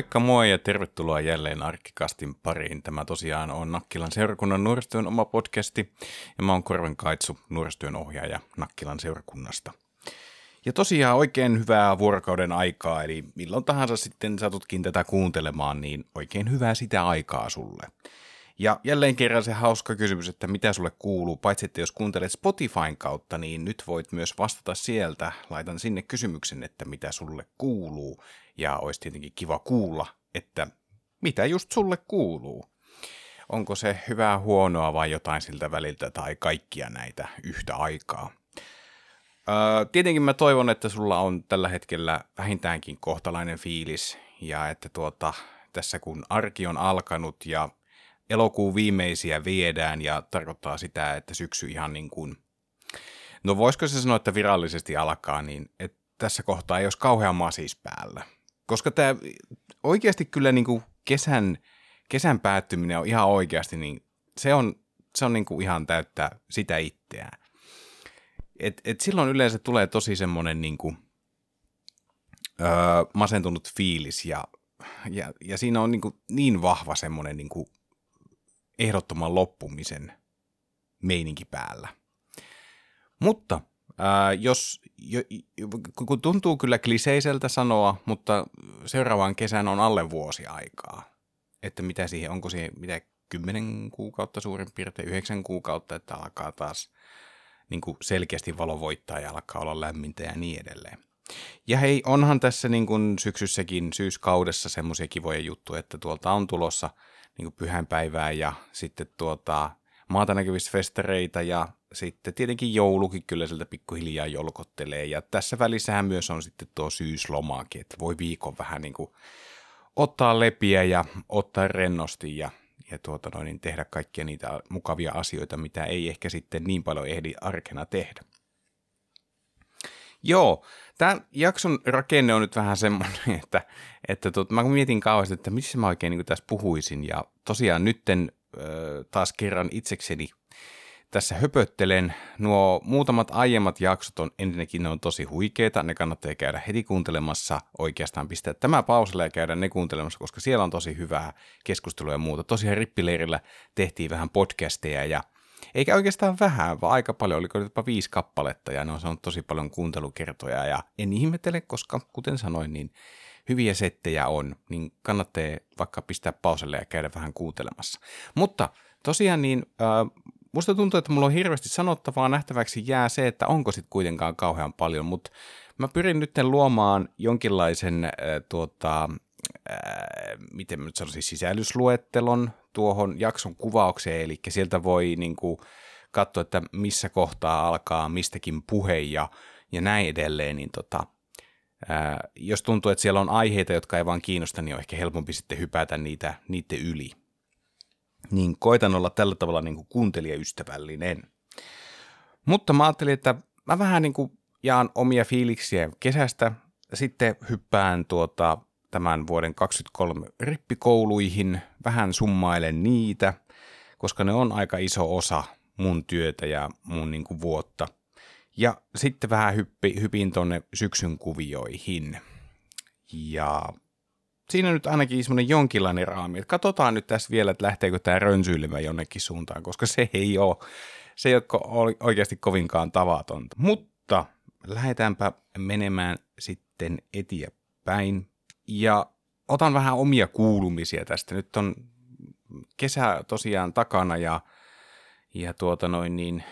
Moikka moi ja tervetuloa jälleen Arkkikastin pariin. Tämä tosiaan on Nakkilan seurakunnan nuorisotyön oma podcasti ja mä oon Korven Kaitsu, nuorisotyön ohjaaja Nakkilan seurakunnasta. Ja tosiaan oikein hyvää vuorokauden aikaa, eli milloin tahansa sitten satutkin tätä kuuntelemaan, niin oikein hyvää sitä aikaa sulle. Ja jälleen kerran se hauska kysymys, että mitä sulle kuuluu, paitsi että jos kuuntelet Spotifyn kautta, niin nyt voit myös vastata sieltä. Laitan sinne kysymyksen, että mitä sulle kuuluu, ja olisi tietenkin kiva kuulla, että mitä just sulle kuuluu. Onko se hyvää, huonoa vai jotain siltä väliltä tai kaikkia näitä yhtä aikaa. Tietenkin mä toivon, että sulla on tällä hetkellä vähintäänkin kohtalainen fiilis ja että tuota, tässä kun arki on alkanut ja elokuun viimeisiä viedään ja tarkoittaa sitä, että syksy ihan niin kuin, no voisiko se sanoa, että virallisesti alkaa, niin että tässä kohtaa ei olisi kauhean masis päällä. Koska tämä oikeasti kyllä niin kuin kesän, kesän päättyminen on ihan oikeasti, niin se on, se on niin kuin ihan täyttää sitä itseään. Et, et silloin yleensä tulee tosi semmoinen niin kuin, öö, masentunut fiilis ja, ja, ja siinä on niin, kuin niin vahva semmoinen niin kuin ehdottoman loppumisen meininki päällä. Mutta ää, jos, jo, kun tuntuu kyllä kliseiseltä sanoa, mutta seuraavan kesän on alle vuosi aikaa. Että mitä siihen, onko siihen mitä kymmenen kuukautta suurin piirtein, yhdeksän kuukautta, että alkaa taas niin kuin selkeästi valo voittaa ja alkaa olla lämmintä ja niin edelleen. Ja hei, onhan tässä niin kuin syksyssäkin syyskaudessa semmoisia kivoja juttuja, että tuolta on tulossa – niin pyhänpäivää ja sitten tuota, maata näkyvissä festareita ja sitten tietenkin joulukin kyllä sieltä pikkuhiljaa jolkottelee. Ja tässä välissähän myös on sitten tuo syyslomaakin, että voi viikon vähän niin kuin ottaa lepiä ja ottaa rennosti ja, ja tuota noin, niin tehdä kaikkia niitä mukavia asioita, mitä ei ehkä sitten niin paljon ehdi arkena tehdä. Joo, Tämän jakson rakenne on nyt vähän semmoinen, että, että tuot, mä mietin kauheasti, että missä mä oikein niin tässä puhuisin. Ja tosiaan nytten äh, taas kerran itsekseni tässä höpöttelen. Nuo muutamat aiemmat jaksot on ensinnäkin ne on tosi huikeita, ne kannattaa käydä heti kuuntelemassa, oikeastaan pistää tämä pauselle ja käydä ne kuuntelemassa, koska siellä on tosi hyvää keskustelua ja muuta. Tosiaan rippileirillä tehtiin vähän podcasteja ja eikä oikeastaan vähän, vaan aika paljon, oliko jopa viisi kappaletta ja ne on saanut tosi paljon kuuntelukertoja ja en ihmettele, koska kuten sanoin, niin hyviä settejä on, niin kannattaa vaikka pistää pauselle ja käydä vähän kuuntelemassa. Mutta tosiaan niin äh, musta tuntuu, että mulla on hirveästi sanottavaa, nähtäväksi jää se, että onko sit kuitenkaan kauhean paljon, mutta mä pyrin nyt luomaan jonkinlaisen äh, tuota, äh, miten mä nyt sanoisin, sisällysluettelon tuohon jakson kuvaukseen, eli sieltä voi niin kuin, katsoa, että missä kohtaa alkaa mistäkin puhe ja, ja näin edelleen, niin tota, jos tuntuu, että siellä on aiheita, jotka ei vaan kiinnosta, niin on ehkä helpompi sitten hypätä niitä, niiden yli. Niin koitan olla tällä tavalla niin kuuntelijaystävällinen. Mutta mä ajattelin, että mä vähän niin kuin jaan omia fiiliksiä kesästä, sitten hyppään tuota tämän vuoden 2023 rippikouluihin, vähän summailen niitä, koska ne on aika iso osa mun työtä ja mun niin kuin vuotta. Ja sitten vähän hyppi, hypin tonne syksyn kuvioihin. Ja siinä nyt ainakin semmoinen jonkinlainen raami. Että katsotaan nyt tässä vielä, että lähteekö tämä rönsyilemään jonnekin suuntaan, koska se ei ole, se ei ole oikeasti kovinkaan tavatonta. Mutta lähdetäänpä menemään sitten eteenpäin ja otan vähän omia kuulumisia tästä. Nyt on kesä tosiaan takana ja, ja tuota noin niin,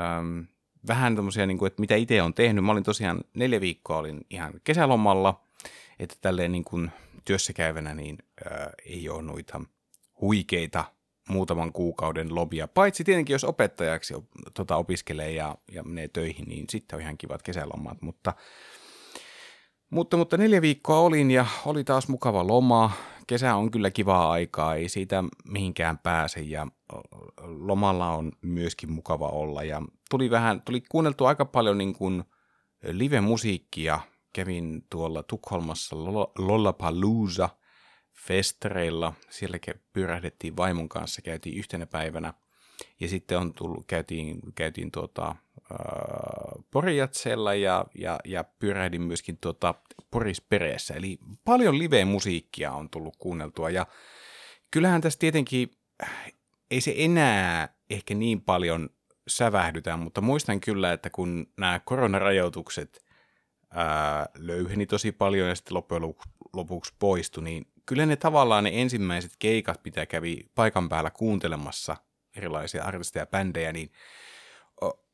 äm, vähän tämmöisiä, niin kuin, että mitä itse on tehnyt. Mä olin tosiaan neljä viikkoa olin ihan kesälomalla, että tälleen niin kuin työssä käyvänä niin ää, ei ole noita huikeita muutaman kuukauden lobia. Paitsi tietenkin, jos opettajaksi tota, opiskelee ja, ja menee töihin, niin sitten on ihan kivat kesälomat, mutta mutta, mutta neljä viikkoa olin ja oli taas mukava loma. Kesä on kyllä kivaa aikaa, ei siitä mihinkään pääse ja lomalla on myöskin mukava olla. Ja tuli vähän, tuli kuunneltu aika paljon niin kuin live-musiikkia. Kävin tuolla Tukholmassa Lollapalooza festareilla. Siellä pyörähdettiin vaimon kanssa, käytiin yhtenä päivänä. Ja sitten on tullut, käytiin, käytiin tuota, Porijatsella ja, ja, ja pyörähdin myöskin tuota Poris Pereessä. Eli paljon live-musiikkia on tullut kuunneltua ja kyllähän tässä tietenkin ei se enää ehkä niin paljon sävähdytä, mutta muistan kyllä, että kun nämä koronarajoitukset ää, löyheni tosi paljon ja sitten loppujen lopuksi poistui, niin kyllä ne tavallaan ne ensimmäiset keikat, mitä kävi paikan päällä kuuntelemassa erilaisia artisteja ja bändejä, niin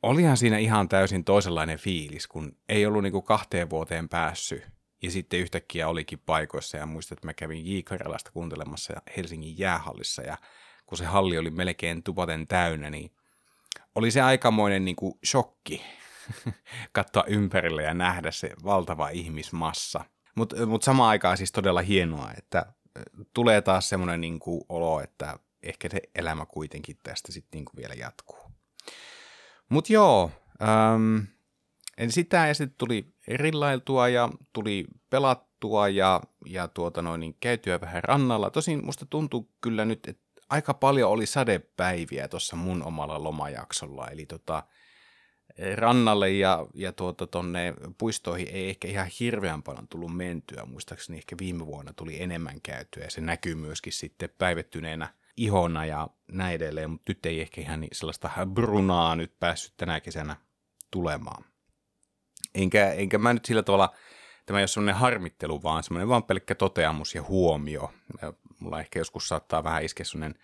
olihan siinä ihan täysin toisenlainen fiilis, kun ei ollut niinku kahteen vuoteen päässyt ja sitten yhtäkkiä olikin paikoissa ja muistan, että mä kävin J. Karjalasta kuuntelemassa Helsingin jäähallissa ja kun se halli oli melkein tupaten täynnä, niin oli se aikamoinen niin kuin shokki katsoa ympärille ja nähdä se valtava ihmismassa. Mutta mut samaan aikaan siis todella hienoa, että tulee taas semmoinen niin olo, että ehkä se elämä kuitenkin tästä sitten niin vielä jatkuu. Mutta joo, äm, sitä ja sitten tuli erilailtua ja tuli pelattua ja, ja tuota noin, niin käytyä vähän rannalla. Tosin musta tuntuu kyllä nyt, että aika paljon oli sadepäiviä tuossa mun omalla lomajaksolla, eli tota, rannalle ja, ja tuota, tonne puistoihin ei ehkä ihan hirveän paljon tullut mentyä. Muistaakseni ehkä viime vuonna tuli enemmän käytyä ja se näkyy myöskin sitten päivettyneenä ihona ja näin edelleen, mutta nyt ei ehkä ihan niin sellaista brunaa nyt päässyt tänä kesänä tulemaan. Enkä, enkä mä nyt sillä tavalla, tämä ei ole semmoinen harmittelu, vaan semmoinen vaan pelkkä toteamus ja huomio. Mulla ehkä joskus saattaa vähän iskeä semmoinen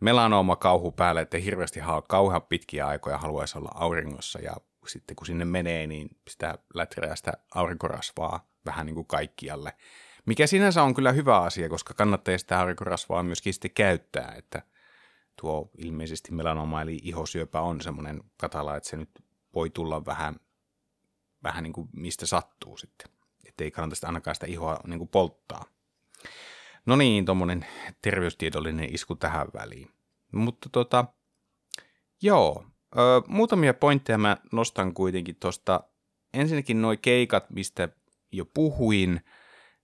melanooma kauhu päälle, että hirveästi haa, kauhean pitkiä aikoja haluaisi olla auringossa ja sitten kun sinne menee, niin sitä lätreää sitä aurinkorasvaa vähän niin kuin kaikkialle. Mikä sinänsä on kyllä hyvä asia, koska kannattaa sitä aurinkorasvaa myöskin sitten käyttää, että tuo ilmeisesti melanoma eli ihosyöpä on semmoinen katala, että se nyt voi tulla vähän, vähän niin kuin mistä sattuu sitten. Että ei kannata sitä ainakaan sitä ihoa niin kuin polttaa. No niin, tuommoinen terveystiedollinen isku tähän väliin. Mutta tota, joo, ö, muutamia pointteja mä nostan kuitenkin tuosta. Ensinnäkin nuo keikat, mistä jo puhuin,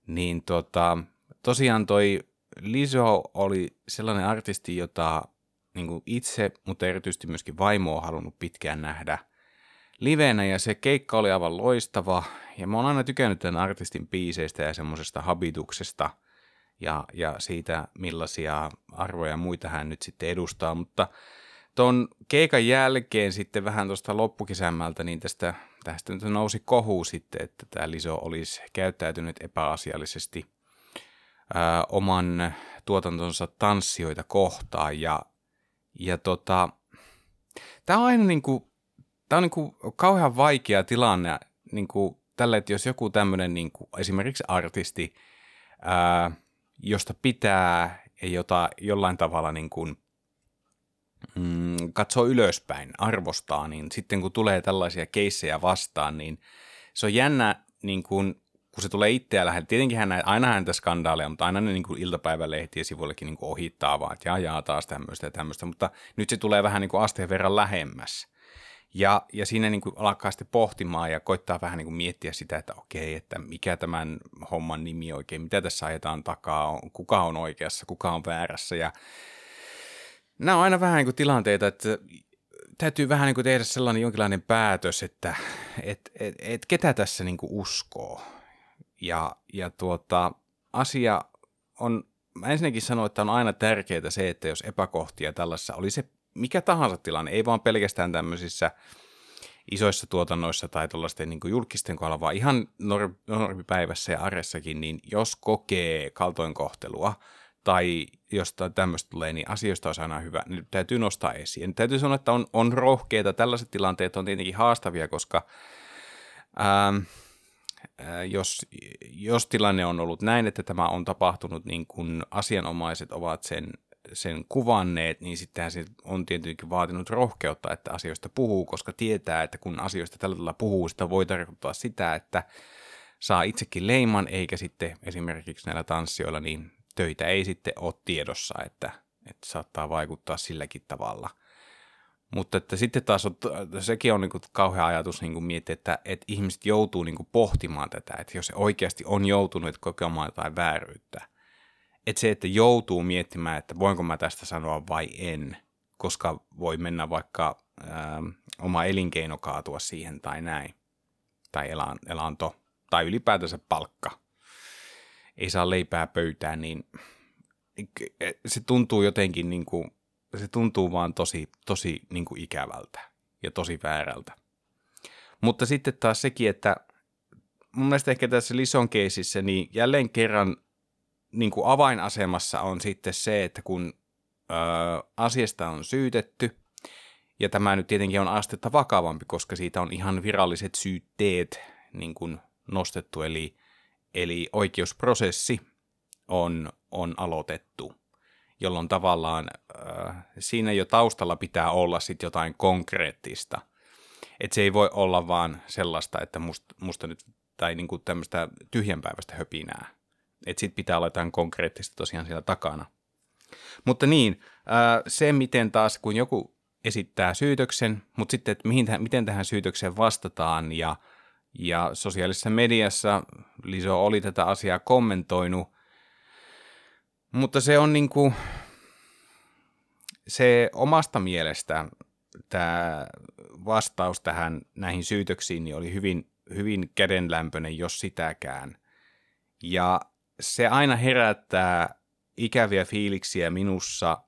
niin tota, tosiaan toi Liso oli sellainen artisti, jota niin itse, mutta erityisesti myöskin vaimo on halunnut pitkään nähdä livenä, ja se keikka oli aivan loistava, ja mä oon aina tykännyt tämän artistin biiseistä ja semmoisesta habituksesta – ja, ja siitä, millaisia arvoja muita hän nyt sitten edustaa, mutta tuon keikan jälkeen sitten vähän tuosta loppukesämmältä, niin tästä, tästä nyt nousi kohu sitten, että tämä Liso olisi käyttäytynyt epäasiallisesti ää, oman tuotantonsa tanssijoita kohtaan, ja, ja tota, tämä on aina niin kuin, tämä on niin kuin kauhean vaikea tilanne niin kuin tälle, että jos joku tämmöinen niin kuin esimerkiksi artisti, ää, josta pitää ja jota jollain tavalla niin kuin, mm, katsoo ylöspäin, arvostaa, niin sitten kun tulee tällaisia keissejä vastaan, niin se on jännä, niin kuin, kun se tulee itseä lähellä. Tietenkin hän aina häntä skandaaleja, mutta aina ne niin kuin iltapäivälehtien sivuillekin niin kuin ohittaa vaan, että jaa, jaa, taas tämmöistä ja tämmöistä, mutta nyt se tulee vähän niin kuin asteen verran lähemmäs. Ja, ja siinä niin kuin alkaa sitten pohtimaan ja koittaa vähän niin kuin miettiä sitä, että okei, että mikä tämän homman nimi oikein, mitä tässä ajetaan takaa, kuka on oikeassa, kuka on väärässä. Ja nämä on aina vähän niin kuin tilanteita, että täytyy vähän niin kuin tehdä sellainen jonkinlainen päätös, että et, et, et ketä tässä niin kuin uskoo. Ja, ja tuota, asia on, mä ensinnäkin sanoin, että on aina tärkeää se, että jos epäkohtia tällaisessa, oli se mikä tahansa tilanne, ei vaan pelkästään tämmöisissä isoissa tuotannoissa tai tuollaisten niin julkisten kohdalla, vaan ihan normipäivässä ja arjessakin, niin jos kokee kaltoinkohtelua tai jostain tämmöistä tulee, niin asioista on aina hyvä. Nyt täytyy nostaa esiin. Täytyy sanoa, että on, on rohkeita. Tällaiset tilanteet on tietenkin haastavia, koska ää, ää, jos, jos tilanne on ollut näin, että tämä on tapahtunut niin kuin asianomaiset ovat sen sen kuvanneet, niin sittenhän se on tietenkin vaatinut rohkeutta, että asioista puhuu, koska tietää, että kun asioista tällä tavalla puhuu, sitä voi tarkoittaa sitä, että saa itsekin leiman, eikä sitten esimerkiksi näillä tanssijoilla, niin töitä ei sitten ole tiedossa, että, että saattaa vaikuttaa silläkin tavalla. Mutta että sitten taas on, sekin on niin kuin kauhea ajatus niin kuin miettiä, että, että ihmiset joutuu niin kuin pohtimaan tätä, että jos se oikeasti on joutunut kokemaan jotain vääryyttä – että se, että joutuu miettimään, että voinko mä tästä sanoa vai en, koska voi mennä vaikka ää, oma elinkeino kaatua siihen tai näin, tai elan, elanto, tai ylipäätänsä palkka, ei saa leipää pöytään, niin se tuntuu jotenkin niin kuin, se tuntuu vaan tosi, tosi niin kuin ikävältä ja tosi väärältä. Mutta sitten taas sekin, että mun mielestä ehkä tässä Lison keisissä, niin jälleen kerran niin kuin avainasemassa on sitten se, että kun ö, asiasta on syytetty, ja tämä nyt tietenkin on astetta vakavampi, koska siitä on ihan viralliset syytteet niin kuin nostettu, eli, eli oikeusprosessi on, on aloitettu, jolloin tavallaan äh, siinä jo taustalla pitää olla sitten jotain konkreettista. Että se ei voi olla vaan sellaista, että musta, musta nyt, tai niinku tämmöistä tyhjänpäiväistä höpinää. Että sitten pitää olla jotain konkreettista tosiaan siellä takana. Mutta niin, äh, se miten taas, kun joku esittää syytöksen, mutta sitten, että mihin, miten tähän syytökseen vastataan ja, ja sosiaalisessa mediassa Liso oli tätä asiaa kommentoinut, mutta se on niin kuin, se omasta mielestä tämä vastaus tähän näihin syytöksiin niin oli hyvin, hyvin kädenlämpöinen, jos sitäkään. Ja se aina herättää ikäviä fiiliksiä minussa,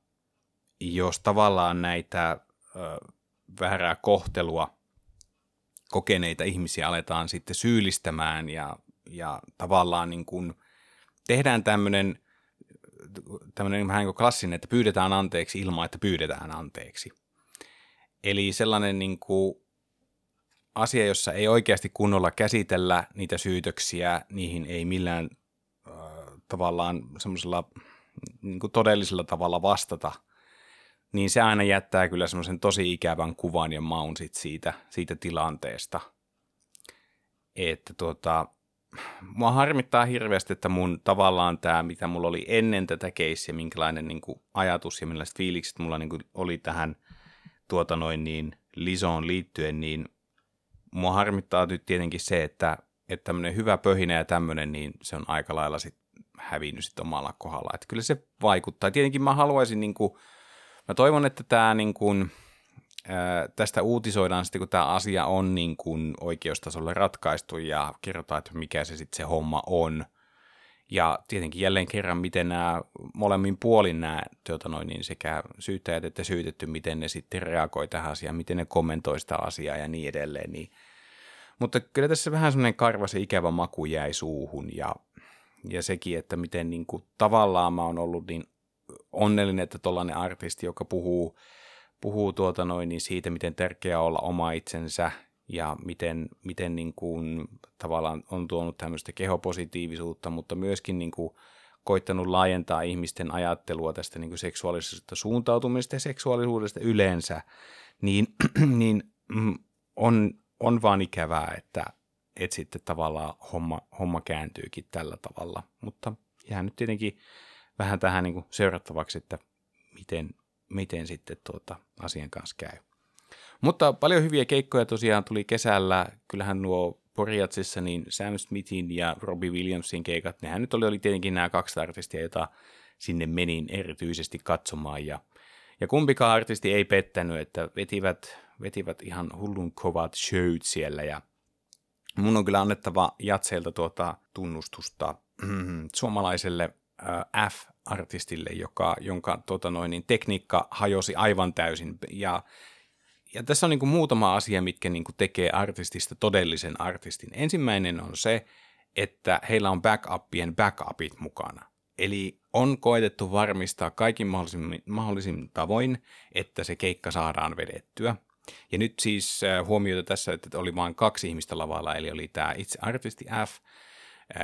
jos tavallaan näitä ö, väärää kohtelua kokeneita ihmisiä aletaan sitten syyllistämään ja, ja tavallaan niin kuin tehdään tämmöinen – tämmöinen vähän niin klassinen, että pyydetään anteeksi ilman, että pyydetään anteeksi. Eli sellainen niin kuin asia, jossa ei oikeasti kunnolla käsitellä niitä syytöksiä, niihin ei millään tavallaan semmoisella niin kuin todellisella tavalla vastata, niin se aina jättää kyllä semmoisen tosi ikävän kuvan ja maun sit siitä, siitä tilanteesta. Että tuota, mua harmittaa hirveästi, että mun tavallaan tämä, mitä mulla oli ennen tätä keissiä, minkälainen niin kuin, ajatus ja millaiset fiilikset mulla niin kuin, oli tähän tuota noin niin Lisoon liittyen, niin mua harmittaa nyt tietenkin se, että, että tämmöinen hyvä pöhinä ja tämmöinen, niin se on aika lailla sit hävinnyt sit omalla kohdalla. Että kyllä se vaikuttaa. Tietenkin mä haluaisin, niin kuin, mä toivon, että tämä niin kuin, tästä uutisoidaan sitten, kun tämä asia on niin kuin oikeustasolle ratkaistu ja kerrotaan, että mikä se sitten se homma on. Ja tietenkin jälleen kerran, miten nämä molemmin puolin nämä tuota noin, niin sekä syyttäjät että syytetty, miten ne sitten reagoi tähän asiaan, miten ne kommentoi sitä asiaa ja niin edelleen. Niin. Mutta kyllä tässä vähän semmoinen karva se ikävä maku jäi suuhun ja, ja sekin, että miten niin kuin, tavallaan mä oon ollut niin onnellinen, että tollainen artisti, joka puhuu puhuu tuota noin, niin siitä, miten tärkeää olla oma itsensä ja miten, miten niin kuin, tavallaan on tuonut tämmöistä kehopositiivisuutta, mutta myöskin niin kuin, koittanut laajentaa ihmisten ajattelua tästä niin kuin seksuaalisesta suuntautumisesta ja seksuaalisuudesta yleensä, niin, niin mm, on, on vaan ikävää, että, että sitten tavallaan homma, homma kääntyykin tällä tavalla. Mutta jää nyt tietenkin vähän tähän niin kuin seurattavaksi, että miten, miten sitten tuota asian kanssa käy. Mutta paljon hyviä keikkoja tosiaan tuli kesällä. Kyllähän nuo Poriatsissa niin Sam Smithin ja Robbie Williamsin keikat, nehän nyt oli, oli tietenkin nämä kaksi artistia, joita sinne menin erityisesti katsomaan. Ja, ja kumpikaan artisti ei pettänyt, että vetivät, vetivät ihan hullun kovat showt siellä. Ja mun on kyllä annettava jatseilta tuota tunnustusta suomalaiselle F-artistille, joka, jonka tota noin, niin tekniikka hajosi aivan täysin. Ja, ja tässä on niin kuin muutama asia, mitkä niin kuin tekee artistista todellisen artistin. Ensimmäinen on se, että heillä on backupien backupit mukana. Eli on koetettu varmistaa kaikin mahdollisin, mahdollisin tavoin, että se keikka saadaan vedettyä. Ja nyt siis huomioita tässä, että oli vain kaksi ihmistä lavalla, eli oli tämä itse artisti F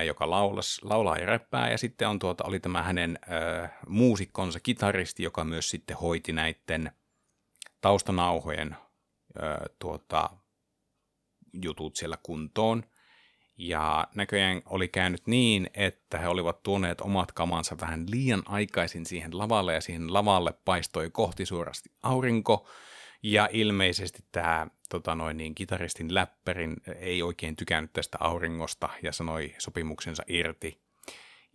joka laulas, laulaa ja räppää, ja sitten on tuota, oli tämä hänen äh, muusikkonsa, kitaristi, joka myös sitten hoiti näiden taustanauhojen äh, tuota, jutut siellä kuntoon. Ja näköjään oli käynyt niin, että he olivat tuoneet omat kamansa vähän liian aikaisin siihen lavalle, ja siihen lavalle paistoi kohti suorasti aurinko, ja ilmeisesti tämä tota noin, niin, kitaristin läppärin ei oikein tykännyt tästä auringosta ja sanoi sopimuksensa irti.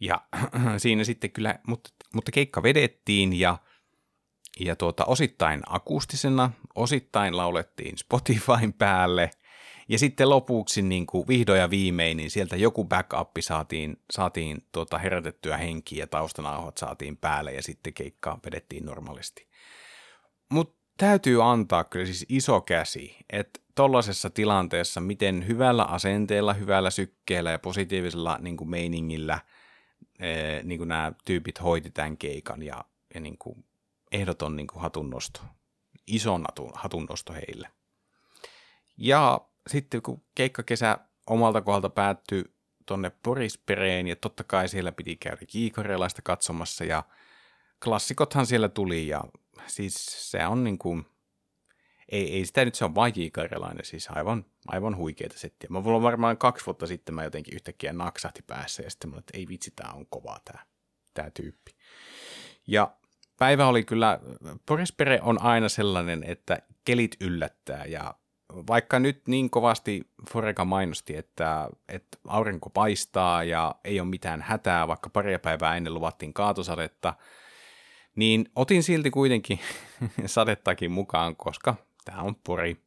Ja siinä sitten kyllä, mutta, mutta keikka vedettiin ja, ja tuota, osittain akustisena, osittain laulettiin Spotifyn päälle Ja sitten lopuksi niin kuin vihdoin ja viimein, niin sieltä joku backup saatiin, saatiin tuota herätettyä henkiä ja taustanauhat saatiin päälle ja sitten keikkaa vedettiin normaalisti. Mutta täytyy antaa kyllä siis iso käsi, että tollaisessa tilanteessa, miten hyvällä asenteella, hyvällä sykkeellä ja positiivisella niin kuin meiningillä niin kuin nämä tyypit hoiti tämän keikan ja, ja niin kuin ehdoton niin kuin hatunnosto, ison hatunnosto heille. Ja sitten kun keikkakesä omalta kohdalta päättyi tonne Porispereen ja totta kai siellä piti käydä kiikarelaista katsomassa ja klassikothan siellä tuli ja siis se on niin kuin, ei, ei sitä nyt se on vain kiikarelainen, siis aivan, aivan huikeita settiä. Mä mulla varmaan kaksi vuotta sitten mä jotenkin yhtäkkiä naksahti päässä ja sitten mä että ei vitsi, tää on kova tää, tää tyyppi. Ja päivä oli kyllä, Porispere on aina sellainen, että kelit yllättää ja vaikka nyt niin kovasti Foreka mainosti, että, että aurinko paistaa ja ei ole mitään hätää, vaikka paria päivää ennen luvattiin kaatosadetta, niin otin silti kuitenkin sadettakin mukaan, koska tämä on Pori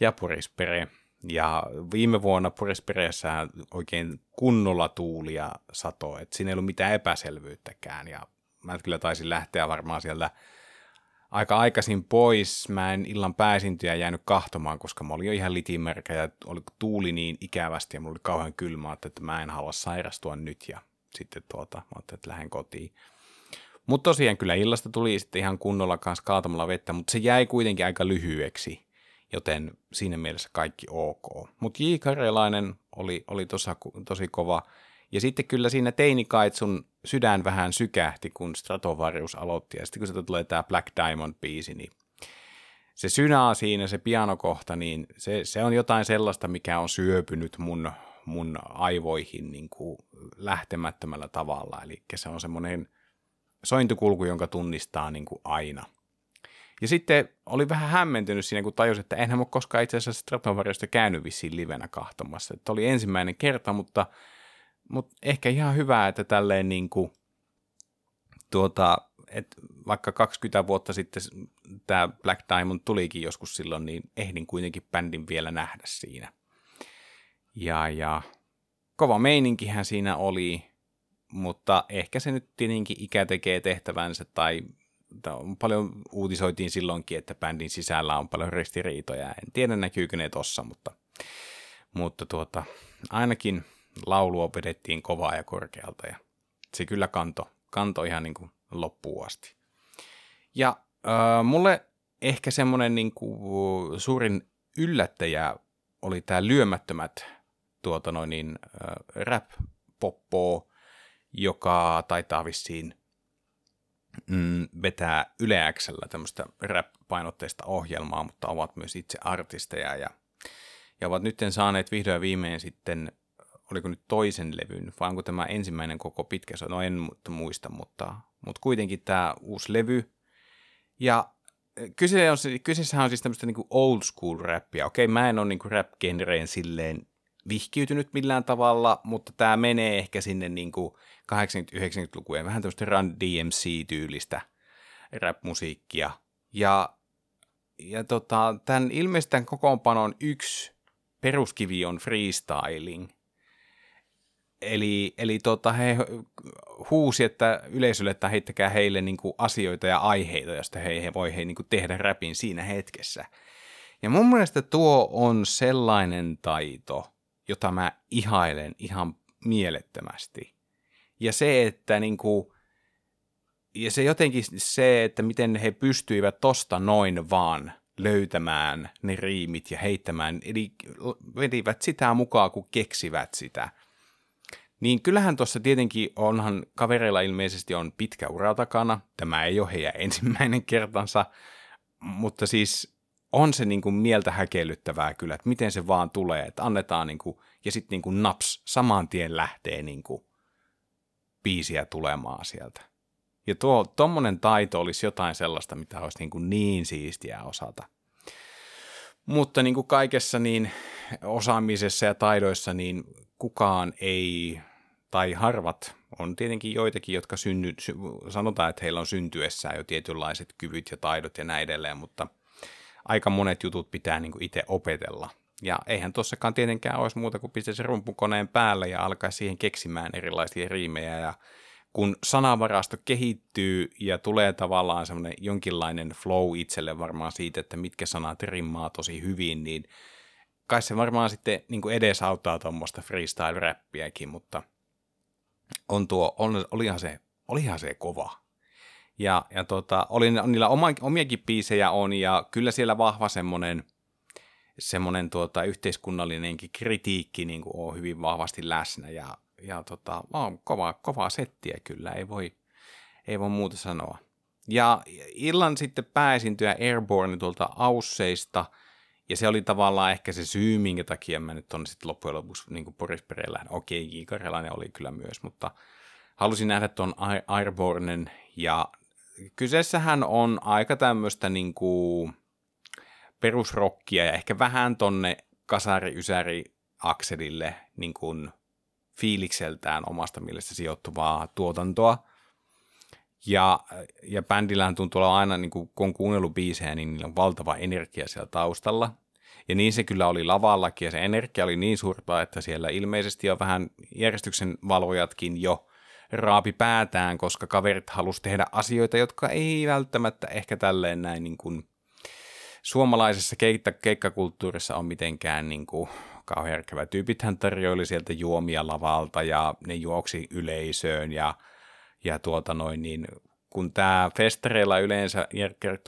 ja Porispere. Ja viime vuonna Porispereessä oikein kunnolla tuulia sato, että siinä ei ollut mitään epäselvyyttäkään. Ja mä kyllä taisin lähteä varmaan sieltä aika aikaisin pois. Mä en illan pääsintyjä jäänyt kahtomaan, koska mä olin jo ihan litimärkä ja oli tuuli niin ikävästi ja mulla oli kauhean kylmä, että mä en halua sairastua nyt ja sitten tuota, mä ajattelin, että lähden kotiin. Mutta tosiaan kyllä illasta tuli sitten ihan kunnolla kanssa kaatamalla vettä, mutta se jäi kuitenkin aika lyhyeksi, joten siinä mielessä kaikki ok. Mutta J. Karjalainen oli, oli tosa, tosi kova. Ja sitten kyllä siinä teinikaitsun sydän vähän sykähti, kun Stratovarius aloitti. Ja sitten kun se tulee tämä Black Diamond-biisi, niin se synaa siinä, se pianokohta, niin se, se on jotain sellaista, mikä on syöpynyt mun, mun aivoihin niin kuin lähtemättömällä tavalla. Eli se on semmoinen sointukulku, jonka tunnistaa niin kuin aina. Ja sitten oli vähän hämmentynyt siinä, kun tajusin, että enhän ole koskaan itse asiassa Stratovariosta käynyt vissiin livenä kahtomassa. Että oli ensimmäinen kerta, mutta, mutta ehkä ihan hyvä, että tälleen niin kuin, tuota, että vaikka 20 vuotta sitten tämä Black Diamond tulikin joskus silloin, niin ehdin kuitenkin bändin vielä nähdä siinä. Ja, ja kova meininkihän siinä oli, mutta ehkä se nyt tietenkin ikä tekee tehtävänsä tai paljon uutisoitiin silloinkin, että bändin sisällä on paljon ristiriitoja. En tiedä näkyykö ne tossa, mutta, mutta tuota, ainakin laulua vedettiin kovaa ja korkealta ja se kyllä kanto, kanto ihan niin kuin loppuun asti. Ja äh, mulle ehkä semmoinen niin suurin yllättäjä oli tämä lyömättömät tuota noin niin, äh, rap-poppoa joka taitaa vissiin mm, vetää Yle tämmöistä rap-painotteista ohjelmaa, mutta ovat myös itse artisteja ja, ja ovat nyt saaneet vihdoin viimein sitten, oliko nyt toisen levyn, vai onko tämä ensimmäinen koko pitkä, no en muista, mutta, mutta kuitenkin tämä uusi levy. Ja kyse on, kyseessä on siis tämmöistä niin old school rappia. Okei, mä en ole niin rap-genreen silleen vihkiytynyt millään tavalla, mutta tämä menee ehkä sinne niin kuin 80-90-lukujen vähän tämmöistä Run DMC-tyylistä rap-musiikkia. Ja, ja tota, tämän ilmeisesti tämän kokoonpanon yksi peruskivi on freestyling. Eli, eli tota, he huusi, että yleisölle, että heittäkää heille niin kuin asioita ja aiheita, joista he, he voi he, niin kuin tehdä räpin siinä hetkessä. Ja mun mielestä tuo on sellainen taito, jota mä ihailen ihan mielettömästi. Ja se, että niin kuin, ja se jotenkin se, että miten he pystyivät tosta noin vaan löytämään ne riimit ja heittämään, eli vedivät sitä mukaan, kun keksivät sitä. Niin kyllähän tuossa tietenkin onhan kavereilla ilmeisesti on pitkä ura takana. Tämä ei ole heidän ensimmäinen kertansa, mutta siis on se niin kuin mieltä häkellyttävää kyllä, että miten se vaan tulee, että annetaan niin kuin, ja sitten niin naps, saman tien lähtee niin kuin biisiä tulemaan sieltä. Ja tuo tommonen taito olisi jotain sellaista, mitä olisi niin, kuin niin siistiä osata. Mutta niin kuin kaikessa niin osaamisessa ja taidoissa, niin kukaan ei, tai harvat, on tietenkin joitakin, jotka synny, sanotaan, että heillä on syntyessään jo tietynlaiset kyvyt ja taidot ja näin edelleen, mutta aika monet jutut pitää niin itse opetella. Ja eihän tuossakaan tietenkään olisi muuta kuin pistää se rumpukoneen päälle ja alkaa siihen keksimään erilaisia riimejä. Ja kun sanavarasto kehittyy ja tulee tavallaan semmoinen jonkinlainen flow itselle varmaan siitä, että mitkä sanat rimmaa tosi hyvin, niin kai se varmaan sitten niin kuin edesauttaa tuommoista freestyle-räppiäkin, mutta on tuo, on, olihan, se, olihan se kova. Ja, ja tota, oli, niillä oma, omiakin biisejä on, ja kyllä siellä vahva semmoinen – semmoinen tuota, yhteiskunnallinenkin kritiikki niin kuin on hyvin vahvasti läsnä ja, ja tota, on kova, kovaa settiä kyllä, ei voi, ei voi muuta sanoa. Ja illan sitten pääesintyä Airborne tuolta Ausseista, ja se oli tavallaan ehkä se syy, minkä takia mä nyt on sitten loppujen lopuksi niin Boris okei, Kiikarelainen oli kyllä myös, mutta halusin nähdä tuon Airbornen, ja kyseessähän on aika tämmöistä niin perusrokkia ja ehkä vähän tonne kasari-ysäri-akselille niin kuin fiilikseltään omasta mielestä sijoittuvaa tuotantoa. Ja, ja bändillähän tuntuu olla aina, niin kuin, kun on kuunnellut biisejä, niin niillä on valtava energia siellä taustalla. Ja niin se kyllä oli lavallakin, ja se energia oli niin suurta, että siellä ilmeisesti on vähän järjestyksen valvojatkin jo raapi päätään, koska kaverit halusi tehdä asioita, jotka ei välttämättä ehkä tälleen näin niin kuin suomalaisessa keikka, keikkakulttuurissa on mitenkään niin kuin kauhean järkevä. Tyypithän tarjoili sieltä juomia lavalta ja ne juoksi yleisöön ja, ja tuota noin, niin kun tämä festareilla yleensä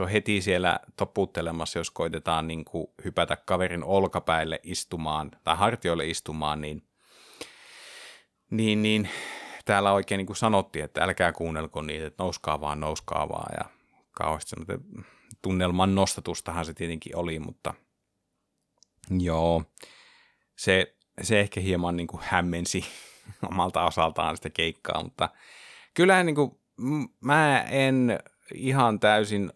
on heti siellä toputtelemassa, jos koitetaan niin kuin hypätä kaverin olkapäille istumaan tai hartioille istumaan, niin, niin, niin täällä oikein niin kuin sanottiin, että älkää kuunnelko niitä, että nouskaa vaan, nouskaa vaan. Ja kauheasti että tunnelman nostatustahan se tietenkin oli, mutta joo, se, se ehkä hieman niin kuin hämmensi omalta osaltaan sitä keikkaa, mutta kyllähän niin kuin, mä en ihan täysin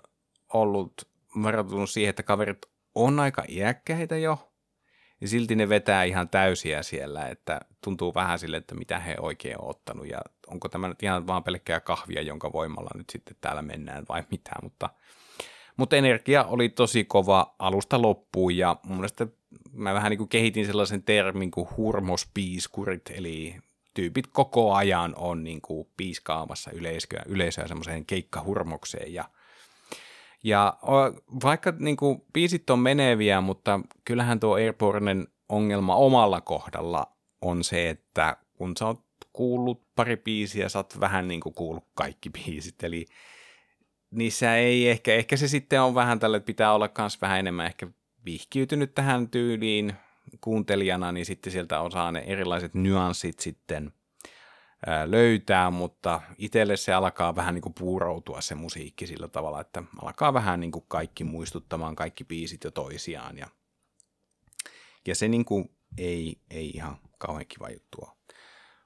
ollut varautunut siihen, että kaverit on aika iäkkäitä jo, ja silti ne vetää ihan täysiä siellä, että tuntuu vähän sille, että mitä he oikein on ottanut, ja onko tämä nyt ihan vaan pelkkää kahvia, jonka voimalla nyt sitten täällä mennään vai mitä, mutta – mutta energia oli tosi kova alusta loppuun. Ja mun mielestä mä vähän niin kuin kehitin sellaisen termin kuin hurmospiiskurit, eli tyypit koko ajan on niin kuin piiskaamassa yleisöä, yleisöä semmoiseen keikkahurmokseen. Ja ja vaikka niin kuin, biisit on meneviä, mutta kyllähän tuo Airbornen ongelma omalla kohdalla on se, että kun sä oot kuullut pari biisiä, sä oot vähän niin kuin kuullut kaikki biisit, eli niissä ei ehkä, ehkä se sitten on vähän tälle, että pitää olla myös vähän enemmän ehkä vihkiytynyt tähän tyyliin kuuntelijana, niin sitten sieltä osaa ne erilaiset nyanssit sitten löytää, mutta itselle se alkaa vähän niin kuin puuroutua se musiikki sillä tavalla, että alkaa vähän niin kuin kaikki muistuttamaan kaikki biisit jo toisiaan ja, ja se niin kuin ei, ei ihan kauhean kiva juttu.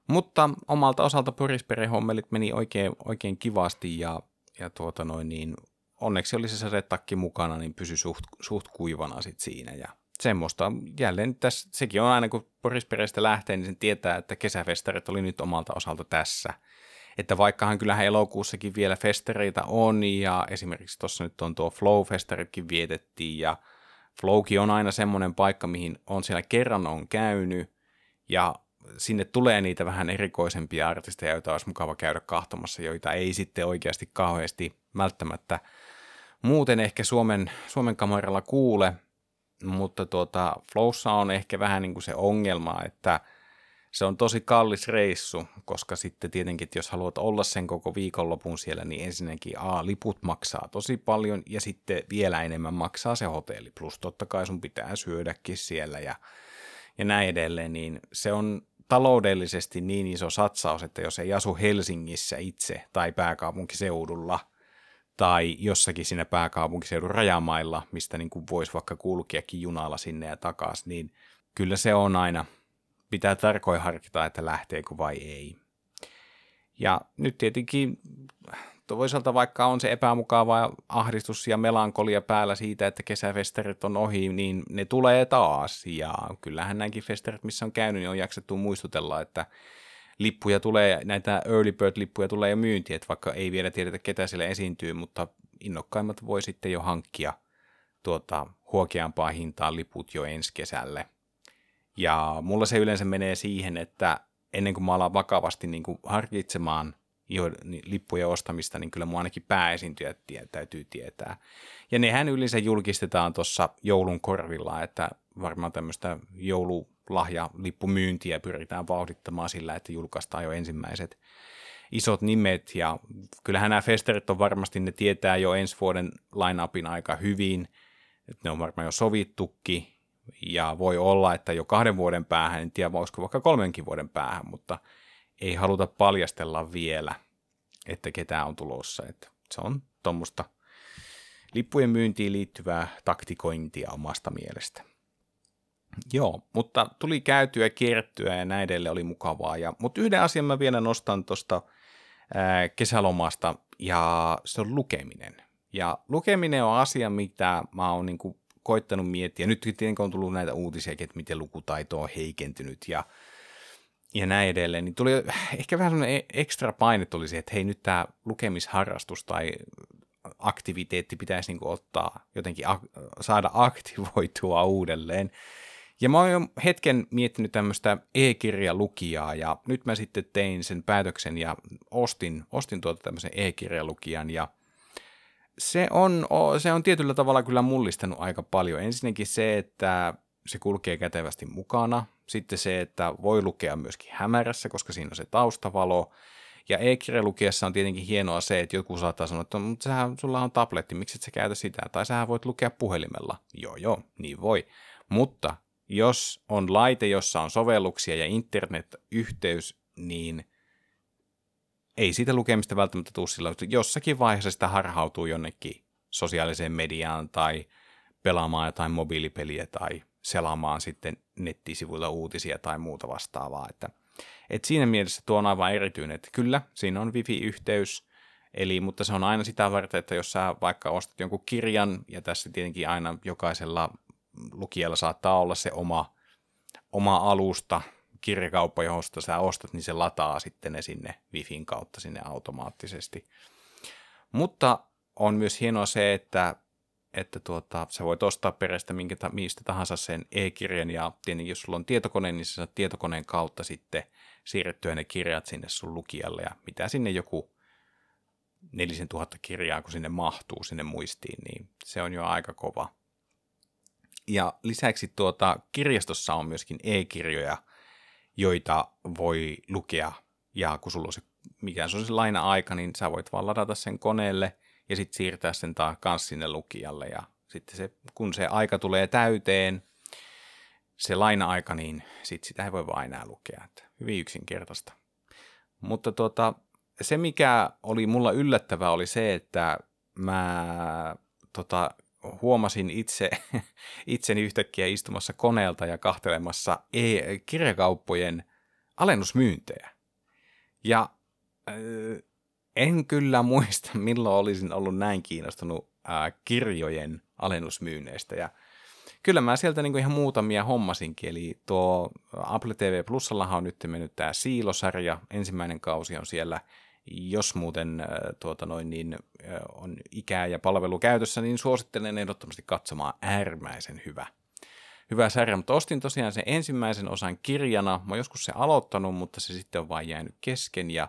Mutta omalta osalta Porispere-hommelit meni oikein, oikein kivasti ja ja tuota noin, niin onneksi oli se sadetakki mukana, niin pysyi suht, suht kuivana sit siinä ja semmoista. Jälleen tässä, sekin on aina kun Borispereistä lähtee, niin sen tietää, että kesäfestarit oli nyt omalta osalta tässä. Että vaikkahan kyllähän elokuussakin vielä festereitä on ja esimerkiksi tuossa nyt on tuo Flow-festeritkin vietettiin ja Flowkin on aina semmoinen paikka, mihin on siellä kerran on käynyt ja sinne tulee niitä vähän erikoisempia artisteja, joita olisi mukava käydä kahtomassa, joita ei sitten oikeasti kauheasti välttämättä muuten ehkä Suomen, Suomen kameralla kuule, mutta tuota, Flowssa on ehkä vähän niin kuin se ongelma, että se on tosi kallis reissu, koska sitten tietenkin, että jos haluat olla sen koko viikonlopun siellä, niin ensinnäkin A, liput maksaa tosi paljon ja sitten vielä enemmän maksaa se hotelli, plus totta kai sun pitää syödäkin siellä ja, ja näin edelleen, niin se on taloudellisesti niin iso satsaus, että jos ei asu Helsingissä itse tai pääkaupunkiseudulla tai jossakin siinä pääkaupunkiseudun rajamailla, mistä niin kuin voisi vaikka kulkeakin junalla sinne ja takaisin, niin kyllä se on aina, pitää tarkoin harkita, että lähteekö vai ei. Ja nyt tietenkin toisaalta vaikka on se epämukava ahdistus ja melankolia päällä siitä, että kesäfesterit on ohi, niin ne tulee taas. Ja kyllähän näinkin festerit, missä on käynyt, niin on jaksettu muistutella, että lippuja tulee, näitä early bird-lippuja tulee jo myyntiin, että vaikka ei vielä tiedetä ketä siellä esiintyy, mutta innokkaimmat voi sitten jo hankkia tuota, huokeampaa hintaa liput jo ensi kesälle. Ja mulla se yleensä menee siihen, että ennen kuin mä alan vakavasti niin kuin harkitsemaan jo, niin, ostamista, niin kyllä mun ainakin pääesiintyjät tie, täytyy tietää. Ja nehän yleensä julkistetaan tuossa joulun korvilla, että varmaan tämmöistä joululahjalippumyyntiä pyritään vauhdittamaan sillä, että julkaistaan jo ensimmäiset isot nimet, ja kyllähän nämä festerit on varmasti, ne tietää jo ensi vuoden line-upin aika hyvin, että ne on varmaan jo sovittukin, ja voi olla, että jo kahden vuoden päähän, en tiedä voisiko vaikka kolmenkin vuoden päähän, mutta ei haluta paljastella vielä, että ketään on tulossa. Että se on tuommoista lippujen myyntiin liittyvää taktikointia omasta mielestä. Joo, mutta tuli käytyä, kiertyä ja näin edelleen oli mukavaa. Ja, mutta yhden asian mä vielä nostan tuosta kesälomasta ja se on lukeminen. Ja lukeminen on asia, mitä mä oon niin koittanut miettiä. Nyt tietenkin on tullut näitä uutisia, että miten lukutaito on heikentynyt ja, ja näin edelleen, niin tuli ehkä vähän sellainen e-, ekstra paine tuli siihen, että hei nyt tämä lukemisharrastus tai aktiviteetti pitäisi niin ottaa jotenkin saada aktivoitua uudelleen. Ja mä oon jo hetken miettinyt tämmöistä e-kirjalukijaa ja nyt mä sitten tein sen päätöksen ja ostin, ostin tuota tämmöisen e-kirjalukijan ja se on, se on tietyllä tavalla kyllä mullistanut aika paljon. Ensinnäkin se, että se kulkee kätevästi mukana. Sitten se, että voi lukea myöskin hämärässä, koska siinä on se taustavalo. Ja e-kirjalukiessa on tietenkin hienoa se, että joku saattaa sanoa, että mutta sähän, sulla on tabletti, miksi et sä käytä sitä? Tai sähän voit lukea puhelimella. Joo, joo, niin voi. Mutta jos on laite, jossa on sovelluksia ja internetyhteys, niin ei siitä lukemista välttämättä tule sillä, että jossakin vaiheessa sitä harhautuu jonnekin sosiaaliseen mediaan tai pelaamaan jotain mobiilipeliä tai selaamaan sitten nettisivuilla uutisia tai muuta vastaavaa. Että, et siinä mielessä tuo on aivan erityinen, että kyllä, siinä on wifi-yhteys, eli, mutta se on aina sitä varten, että jos sä vaikka ostat jonkun kirjan, ja tässä tietenkin aina jokaisella lukijalla saattaa olla se oma, oma alusta, kirjakauppa, johon sä ostat, niin se lataa sitten ne sinne Wifin kautta sinne automaattisesti. Mutta on myös hienoa se, että, että tuota, sä voit ostaa perästä minkä, mistä tahansa sen e-kirjan, ja tietenkin jos sulla on tietokone, niin sä saat tietokoneen kautta sitten siirrettyä ne kirjat sinne sun lukijalle, ja mitä sinne joku nelisen tuhatta kirjaa, kun sinne mahtuu sinne muistiin, niin se on jo aika kova. Ja lisäksi tuota, kirjastossa on myöskin e-kirjoja, joita voi lukea. Ja kun sulla on se, mikä se on se laina-aika, niin sä voit vaan ladata sen koneelle ja sitten siirtää sen taas kans sinne lukijalle. Ja sitten se, kun se aika tulee täyteen, se laina-aika, niin sitten sitä ei voi vaan enää lukea. Että hyvin yksinkertaista. Mutta tuota, se, mikä oli mulla yllättävää, oli se, että mä tota, huomasin itse, itseni yhtäkkiä istumassa koneelta ja kahtelemassa e- kirjakauppojen alennusmyyntejä. Ja äh, en kyllä muista, milloin olisin ollut näin kiinnostunut äh, kirjojen alennusmyynneistä. Ja kyllä mä sieltä niinku ihan muutamia hommasinkin, eli tuo Apple TV Plusallahan on nyt mennyt tämä Siilosarja, ensimmäinen kausi on siellä – jos muuten äh, tuota noin, niin, äh, on ikää ja palvelu käytössä, niin suosittelen ehdottomasti katsomaan äärimmäisen hyvä. Hyvä sarja, mutta ostin tosiaan sen ensimmäisen osan kirjana. Mä joskus se aloittanut, mutta se sitten on vain jäänyt kesken. Ja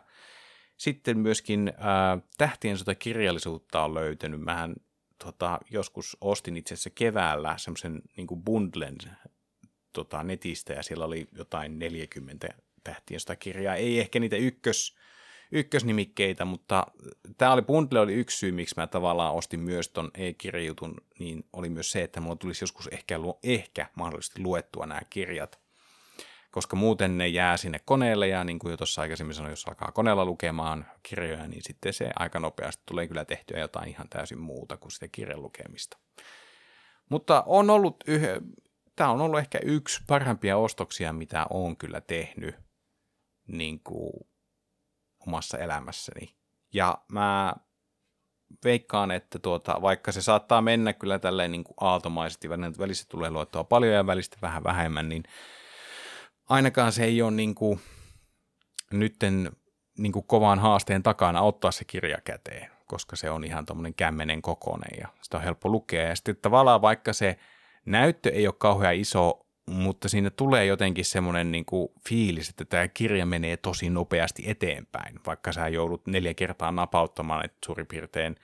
sitten myöskin äh, Tähtien sota kirjallisuutta on löytänyt. Mähän tota, joskus ostin itse asiassa keväällä semmoisen niin bundlen tota, netistä ja siellä oli jotain 40 Tähtien sota kirjaa. Ei ehkä niitä ykkös ykkösnimikkeitä, mutta tämä oli bundle oli yksi syy, miksi mä tavallaan ostin myös ton e-kirjajutun, niin oli myös se, että mulla tulisi joskus ehkä, ehkä mahdollisesti luettua nämä kirjat, koska muuten ne jää sinne koneelle ja niin kuin jo tuossa aikaisemmin sanoin, jos alkaa koneella lukemaan kirjoja, niin sitten se aika nopeasti tulee kyllä tehtyä jotain ihan täysin muuta kuin sitä kirjan lukemista. Mutta on ollut yh- tämä on ollut ehkä yksi parhaimpia ostoksia, mitä on kyllä tehnyt niin kuin omassa elämässäni. Ja mä veikkaan, että tuota, vaikka se saattaa mennä kyllä tälleen niin kuin aaltomaisesti, välissä tulee luettua paljon ja välistä vähän vähemmän, niin ainakaan se ei ole niin kuin, nytten niin kuin kovan haasteen takana ottaa se kirja käteen. koska se on ihan tuommoinen kämmenen kokonen ja sitä on helppo lukea. Ja sitten tavallaan vaikka se näyttö ei ole kauhean iso, mutta siinä tulee jotenkin semmoinen niin kuin fiilis, että tämä kirja menee tosi nopeasti eteenpäin, vaikka sä joudut neljä kertaa napauttamaan, että suurin piirtein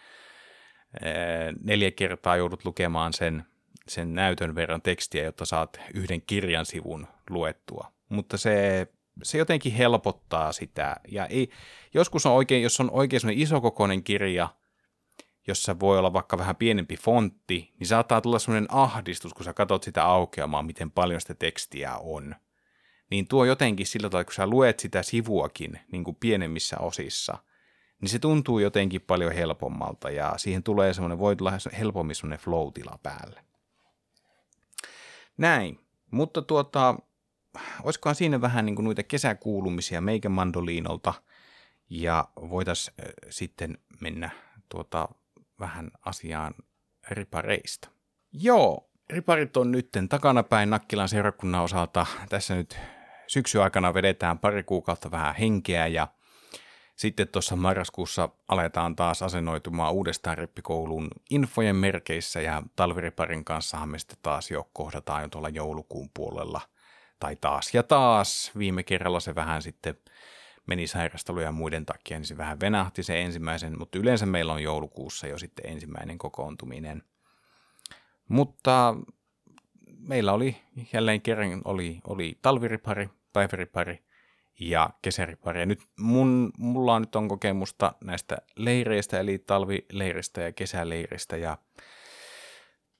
neljä kertaa joudut lukemaan sen, sen näytön verran tekstiä, jotta saat yhden kirjan sivun luettua. Mutta se, se jotenkin helpottaa sitä. Ja ei, joskus on oikein, jos on oikein isokokoinen kirja, jossa voi olla vaikka vähän pienempi fontti, niin saattaa tulla semmoinen ahdistus, kun sä katsot sitä aukeamaan, miten paljon sitä tekstiä on. Niin tuo jotenkin sillä tavalla, kun sä luet sitä sivuakin niin kuin pienemmissä osissa, niin se tuntuu jotenkin paljon helpommalta ja siihen tulee semmoinen, voi tulla helpommin semmoinen flow päälle. Näin, mutta tuota, olisikohan siinä vähän niin kuin noita kesäkuulumisia meikä mandoliinolta ja voitaisiin sitten mennä tuota, vähän asiaan ripareista. Joo, riparit on nytten takanapäin Nakkilan seurakunnan osalta. Tässä nyt syksy aikana vedetään pari kuukautta vähän henkeä ja sitten tuossa marraskuussa aletaan taas asennoitumaan uudestaan rippikoulun infojen merkeissä ja talviriparin kanssa me sitten taas jo kohdataan jo tuolla joulukuun puolella. Tai taas ja taas. Viime kerralla se vähän sitten meni sairasteluja ja muiden takia, niin se vähän venahti se ensimmäisen, mutta yleensä meillä on joulukuussa jo sitten ensimmäinen kokoontuminen. Mutta meillä oli jälleen kerran oli, oli talviripari, päiväripari ja kesäripari. Ja nyt mun, mulla on nyt on kokemusta näistä leireistä, eli talvileiristä ja kesäleiristä. Ja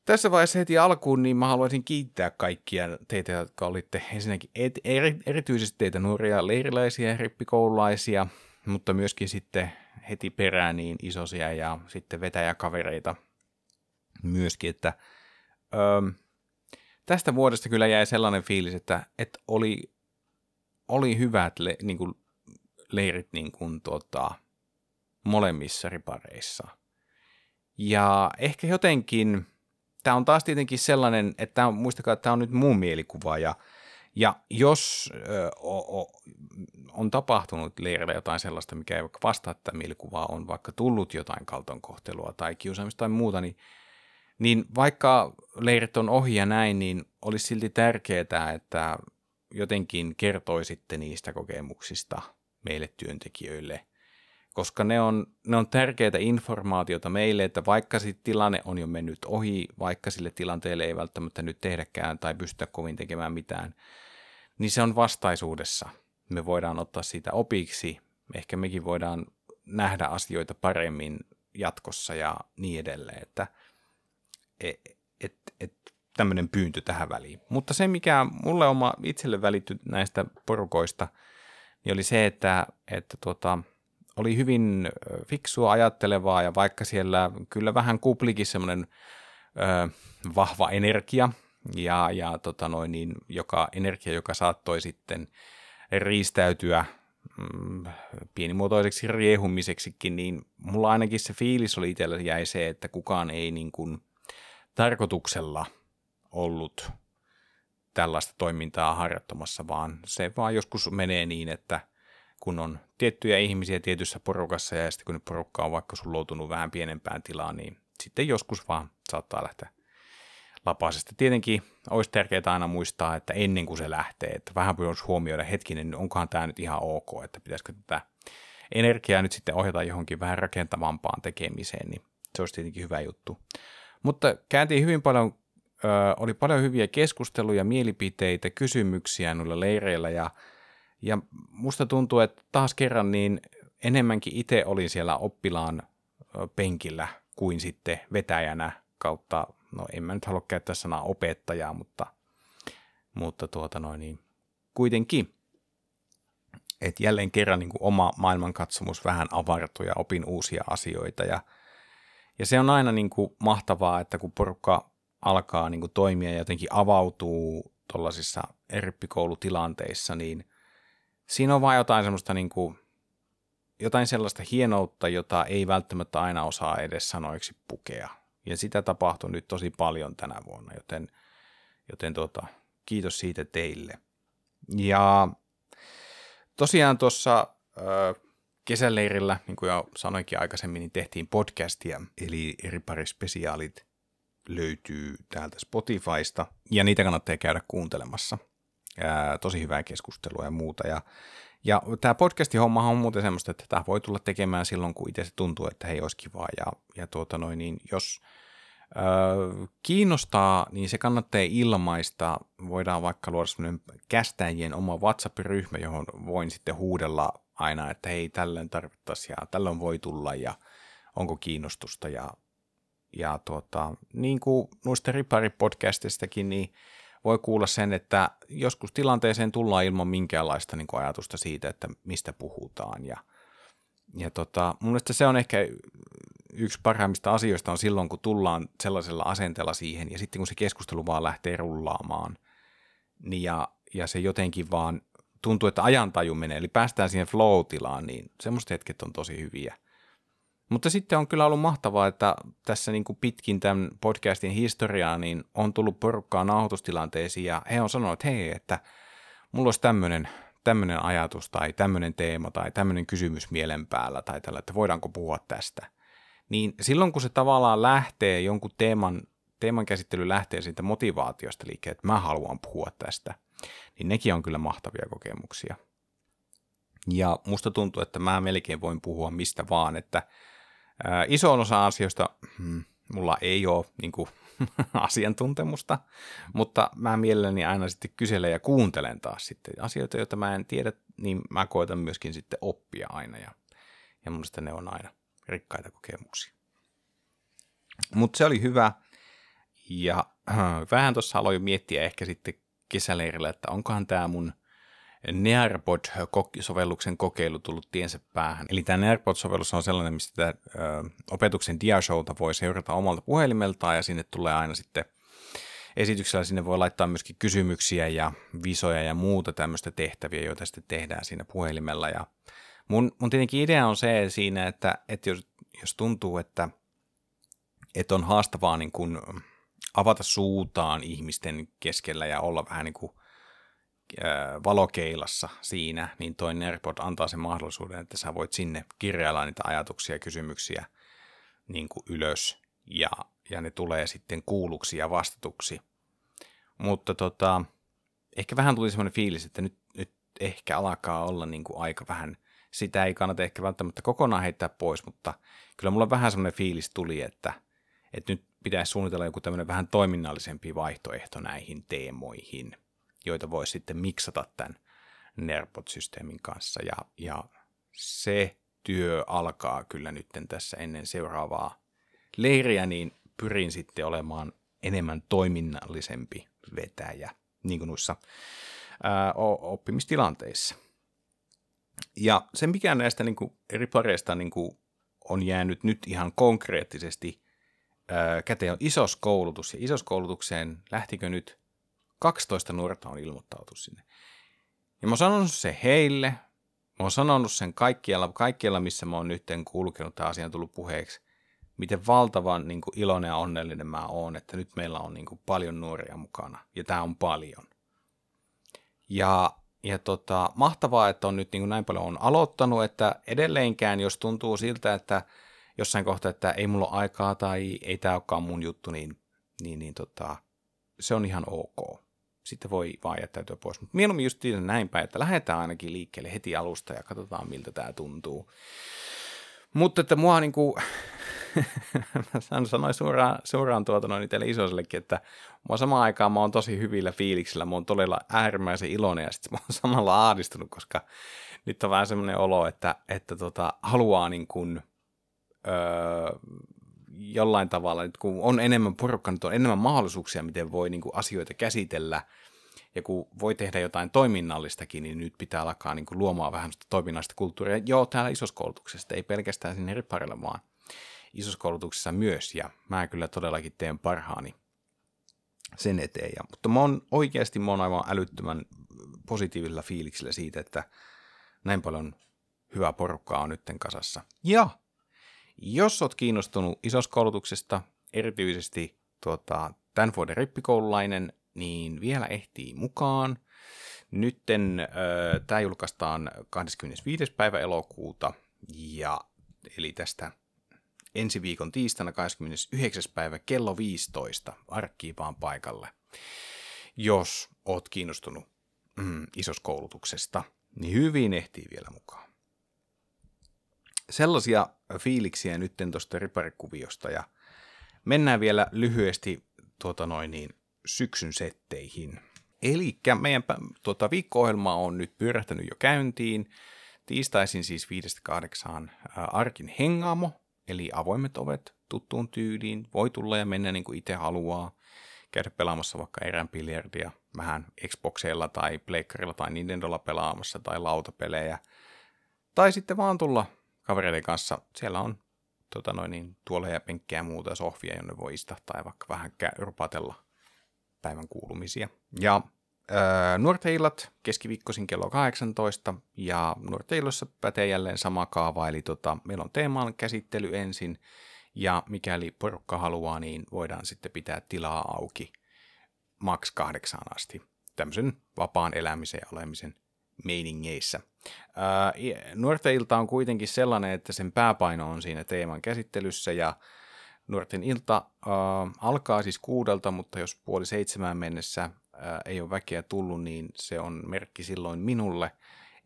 tässä vaiheessa heti alkuun niin mä haluaisin kiittää kaikkia teitä, jotka olitte ensinnäkin et, eri, erityisesti teitä nuoria leiriläisiä ja rippikoululaisia, mutta myöskin sitten heti perään niin isosia ja sitten vetäjäkavereita myöskin, että öö, tästä vuodesta kyllä jäi sellainen fiilis, että, että oli, oli hyvät le, niin kuin, leirit niin kuin, tota, molemmissa ripareissa. Ja ehkä jotenkin tämä on taas tietenkin sellainen, että tämä on, muistakaa, että tämä on nyt mun mielikuva ja, ja jos ö, o, o, on tapahtunut leirillä jotain sellaista, mikä ei vaikka vastaa tätä mielikuvaa, on vaikka tullut jotain kaltonkohtelua tai kiusaamista tai muuta, niin, niin vaikka leirit on ohi ja näin, niin olisi silti tärkeää, että jotenkin kertoisitte niistä kokemuksista meille työntekijöille – koska ne on, ne on tärkeitä informaatiota meille, että vaikka sit tilanne on jo mennyt ohi, vaikka sille tilanteelle ei välttämättä nyt tehdäkään tai pystytä kovin tekemään mitään, niin se on vastaisuudessa. Me voidaan ottaa siitä opiksi, ehkä mekin voidaan nähdä asioita paremmin jatkossa ja niin edelleen, että et, et, et, tämmöinen pyyntö tähän väliin. Mutta se, mikä mulle oma itselle välitty näistä porukoista, niin oli se, että, että tuota, oli hyvin fiksua ajattelevaa ja vaikka siellä kyllä vähän kuplikin semmoinen vahva energia ja, ja tota noin, niin, joka energia, joka saattoi sitten riistäytyä mm, pienimuotoiseksi riehumiseksikin, niin mulla ainakin se fiilis oli itsellä jäi se, että kukaan ei niin kuin tarkoituksella ollut tällaista toimintaa harjoittamassa, vaan se vaan joskus menee niin, että – kun on tiettyjä ihmisiä tietyssä porukassa ja sitten kun porukka on vaikka sulloutunut vähän pienempään tilaan, niin sitten joskus vaan saattaa lähteä lapasesta. Tietenkin olisi tärkeää aina muistaa, että ennen kuin se lähtee, että vähän voisi huomioida hetkinen, onkohan tämä nyt ihan ok, että pitäisikö tätä energiaa nyt sitten ohjata johonkin vähän rakentavampaan tekemiseen, niin se olisi tietenkin hyvä juttu. Mutta kääntiin hyvin paljon, ö, oli paljon hyviä keskusteluja, mielipiteitä, kysymyksiä noilla leireillä ja ja musta tuntuu, että taas kerran niin enemmänkin itse olin siellä oppilaan penkillä kuin sitten vetäjänä kautta, no en mä nyt halua käyttää sanaa opettajaa, mutta, mutta tuota noin, niin kuitenkin. Että jälleen kerran niin kuin oma maailmankatsomus vähän avartui ja opin uusia asioita ja, ja se on aina niin kuin mahtavaa, että kun porukka alkaa niin kuin toimia ja jotenkin avautuu tuollaisissa erippikoulutilanteissa, niin – siinä on vaan jotain semmoista niin kuin, jotain sellaista hienoutta, jota ei välttämättä aina osaa edes sanoiksi pukea. Ja sitä tapahtui nyt tosi paljon tänä vuonna, joten, joten tuota, kiitos siitä teille. Ja tosiaan tuossa kesäleirillä, niin kuin jo sanoinkin aikaisemmin, niin tehtiin podcastia, eli eri pari spesiaalit löytyy täältä Spotifysta, ja niitä kannattaa käydä kuuntelemassa. Ää, tosi hyvää keskustelua ja muuta, ja ja tämä podcastin homma on muuten semmoista, että tämä voi tulla tekemään silloin, kun itse se tuntuu, että hei, olisi kivaa. Ja, ja tuota noin, niin jos ö, kiinnostaa, niin se kannattaa ilmaista. Voidaan vaikka luoda semmoinen kästäjien oma WhatsApp-ryhmä, johon voin sitten huudella aina, että hei, tällöin tarvittaisiin ja tällöin voi tulla ja onko kiinnostusta. Ja, ja tuota, niin kuin noista Ripari-podcastistakin, niin voi kuulla sen, että joskus tilanteeseen tullaan ilman minkäänlaista niin ajatusta siitä, että mistä puhutaan. Ja, ja tota, mun mielestä se on ehkä yksi parhaimmista asioista on silloin, kun tullaan sellaisella asenteella siihen, ja sitten kun se keskustelu vaan lähtee rullaamaan, niin ja, ja se jotenkin vaan tuntuu, että ajantaju menee, eli päästään siihen flow-tilaan, niin semmoiset hetket on tosi hyviä. Mutta sitten on kyllä ollut mahtavaa, että tässä niin kuin pitkin tämän podcastin historiaa niin on tullut porukkaa nauhoitustilanteisiin ja he on sanonut, että hei, että mulla olisi tämmöinen, tämmöinen ajatus tai tämmöinen teema tai tämmöinen kysymys mielen päällä tai tällä, että voidaanko puhua tästä. Niin silloin kun se tavallaan lähtee jonkun teeman, teeman käsittely lähtee siitä motivaatiosta liikkeelle, että mä haluan puhua tästä, niin nekin on kyllä mahtavia kokemuksia. Ja musta tuntuu, että mä melkein voin puhua mistä vaan, että iso osa asioista hmm, mulla ei ole niin kuin, asiantuntemusta, mutta mä mielelläni aina sitten kyselen ja kuuntelen taas sitten asioita, joita mä en tiedä, niin mä koitan myöskin sitten oppia aina ja, ja mun ne on aina rikkaita kokemuksia. Mutta se oli hyvä ja äh, vähän tuossa aloin miettiä ehkä sitten kesäleirillä, että onkohan tämä mun – Nearpod-sovelluksen kokeilu tullut tiensä päähän. Eli tämä Nearpod-sovellus on sellainen, mistä tämä, ö, opetuksen diashowta voi seurata omalta puhelimeltaan ja sinne tulee aina sitten esityksellä sinne voi laittaa myöskin kysymyksiä ja visoja ja muuta tämmöistä tehtäviä, joita sitten tehdään siinä puhelimella. Ja mun, mun tietenkin idea on se siinä, että, että jos, jos tuntuu, että, että on haastavaa niin kuin avata suutaan ihmisten keskellä ja olla vähän niin kuin valokeilassa siinä, niin toi Nerpod antaa sen mahdollisuuden, että sä voit sinne kirjailla niitä ajatuksia ja kysymyksiä niin kuin ylös ja, ja ne tulee sitten kuulluksi ja vastatuksi. Mutta tota, ehkä vähän tuli semmoinen fiilis, että nyt, nyt ehkä alkaa olla niin kuin aika vähän, sitä ei kannata ehkä välttämättä kokonaan heittää pois, mutta kyllä mulla vähän semmoinen fiilis tuli, että, että nyt pitäisi suunnitella joku tämmöinen vähän toiminnallisempi vaihtoehto näihin teemoihin – joita voi sitten miksata tämän NERPOT-systeemin kanssa. Ja, ja se työ alkaa kyllä nyt tässä ennen seuraavaa leiriä, niin pyrin sitten olemaan enemmän toiminnallisempi vetäjä, niin kuin noissa ää, oppimistilanteissa. Ja se, mikä näistä niin kuin, eri pareista niin kuin, on jäänyt nyt ihan konkreettisesti ää, käteen, on isoskoulutus. Ja isoskoulutukseen lähtikö nyt 12 nuorta on ilmoittautunut sinne. Ja mä oon sanonut se heille, mä oon sanonut sen kaikkialla, kaikkialla missä mä oon nyt kulkenut, tämä asia on tullut puheeksi, miten valtavan niin kuin, iloinen ja onnellinen mä oon, että nyt meillä on niin kuin, paljon nuoria mukana, ja tämä on paljon. Ja, ja tota, mahtavaa, että on nyt niin kuin, näin paljon on aloittanut, että edelleenkään, jos tuntuu siltä, että jossain kohtaa, että ei mulla ole aikaa tai ei tämä olekaan mun juttu, niin, niin, niin tota, se on ihan ok sitten voi vaan jättäytyä pois. Mutta mieluummin just näin päin, että lähdetään ainakin liikkeelle heti alusta ja katsotaan, miltä tämä tuntuu. Mutta että mua niin kuin, mä sanoin suoraan, suoraan tuota noin teille isoisellekin, että mua samaan aikaan mä oon tosi hyvillä fiiliksillä, mä oon todella äärimmäisen iloinen ja sitten mä oon samalla ahdistunut, koska nyt on vähän semmoinen olo, että, että tota, haluaa niin kuin, öö, jollain tavalla, nyt kun on enemmän porukkaa, nyt on enemmän mahdollisuuksia, miten voi niin kuin asioita käsitellä, ja kun voi tehdä jotain toiminnallistakin, niin nyt pitää alkaa niin kuin luomaan vähän sitä toiminnallista kulttuuria. Joo, täällä isoskoulutuksessa, ei pelkästään sinne riparilla, vaan isoskoulutuksessa myös, ja mä kyllä todellakin teen parhaani sen eteen. Ja, mutta mä oon oikeasti mä oon aivan älyttömän positiivisella fiiliksellä siitä, että näin paljon hyvää porukkaa on nytten kasassa. Ja jos oot kiinnostunut isoskoulutuksesta, erityisesti tuota, tämän vuoden rippikoululainen, niin vielä ehtii mukaan. Nytten äh, tämä julkaistaan 25. päivä elokuuta, Ja eli tästä ensi viikon tiistaina 29. päivä kello 15 arkkiipaan paikalle. Jos oot kiinnostunut mm, isoskoulutuksesta, niin hyvin ehtii vielä mukaan. Sellaisia fiiliksiä nyt tuosta riparikuviosta ja mennään vielä lyhyesti tuota noin niin, syksyn setteihin. Eli meidän tuota, viikko-ohjelma on nyt pyörähtänyt jo käyntiin. Tiistaisin siis 5-8 Arkin hengaamo, eli avoimet ovet tuttuun tyyliin. Voi tulla ja mennä niin kuin itse haluaa. Käydä pelaamassa vaikka erään biljardia vähän Xboxeilla tai Pleikkarilla tai Nintendolla pelaamassa tai lautapelejä. Tai sitten vaan tulla kavereiden kanssa. Siellä on tota noin, niin, tuoleja, penkkejä ja muuta sohvia, jonne voi istahtaa ja vaikka vähän rupatella päivän kuulumisia. Ja Öö, nuorten illat keskiviikkoisin kello 18 ja nuorten illoissa pätee jälleen sama kaava, eli tota, meillä on teeman käsittely ensin ja mikäli porukka haluaa, niin voidaan sitten pitää tilaa auki maks kahdeksaan asti tämmöisen vapaan elämisen ja olemisen meiningeissä. Öö, nuorten ilta on kuitenkin sellainen, että sen pääpaino on siinä teeman käsittelyssä ja Nuorten ilta äh, alkaa siis kuudelta, mutta jos puoli seitsemään mennessä äh, ei ole väkeä tullut, niin se on merkki silloin minulle,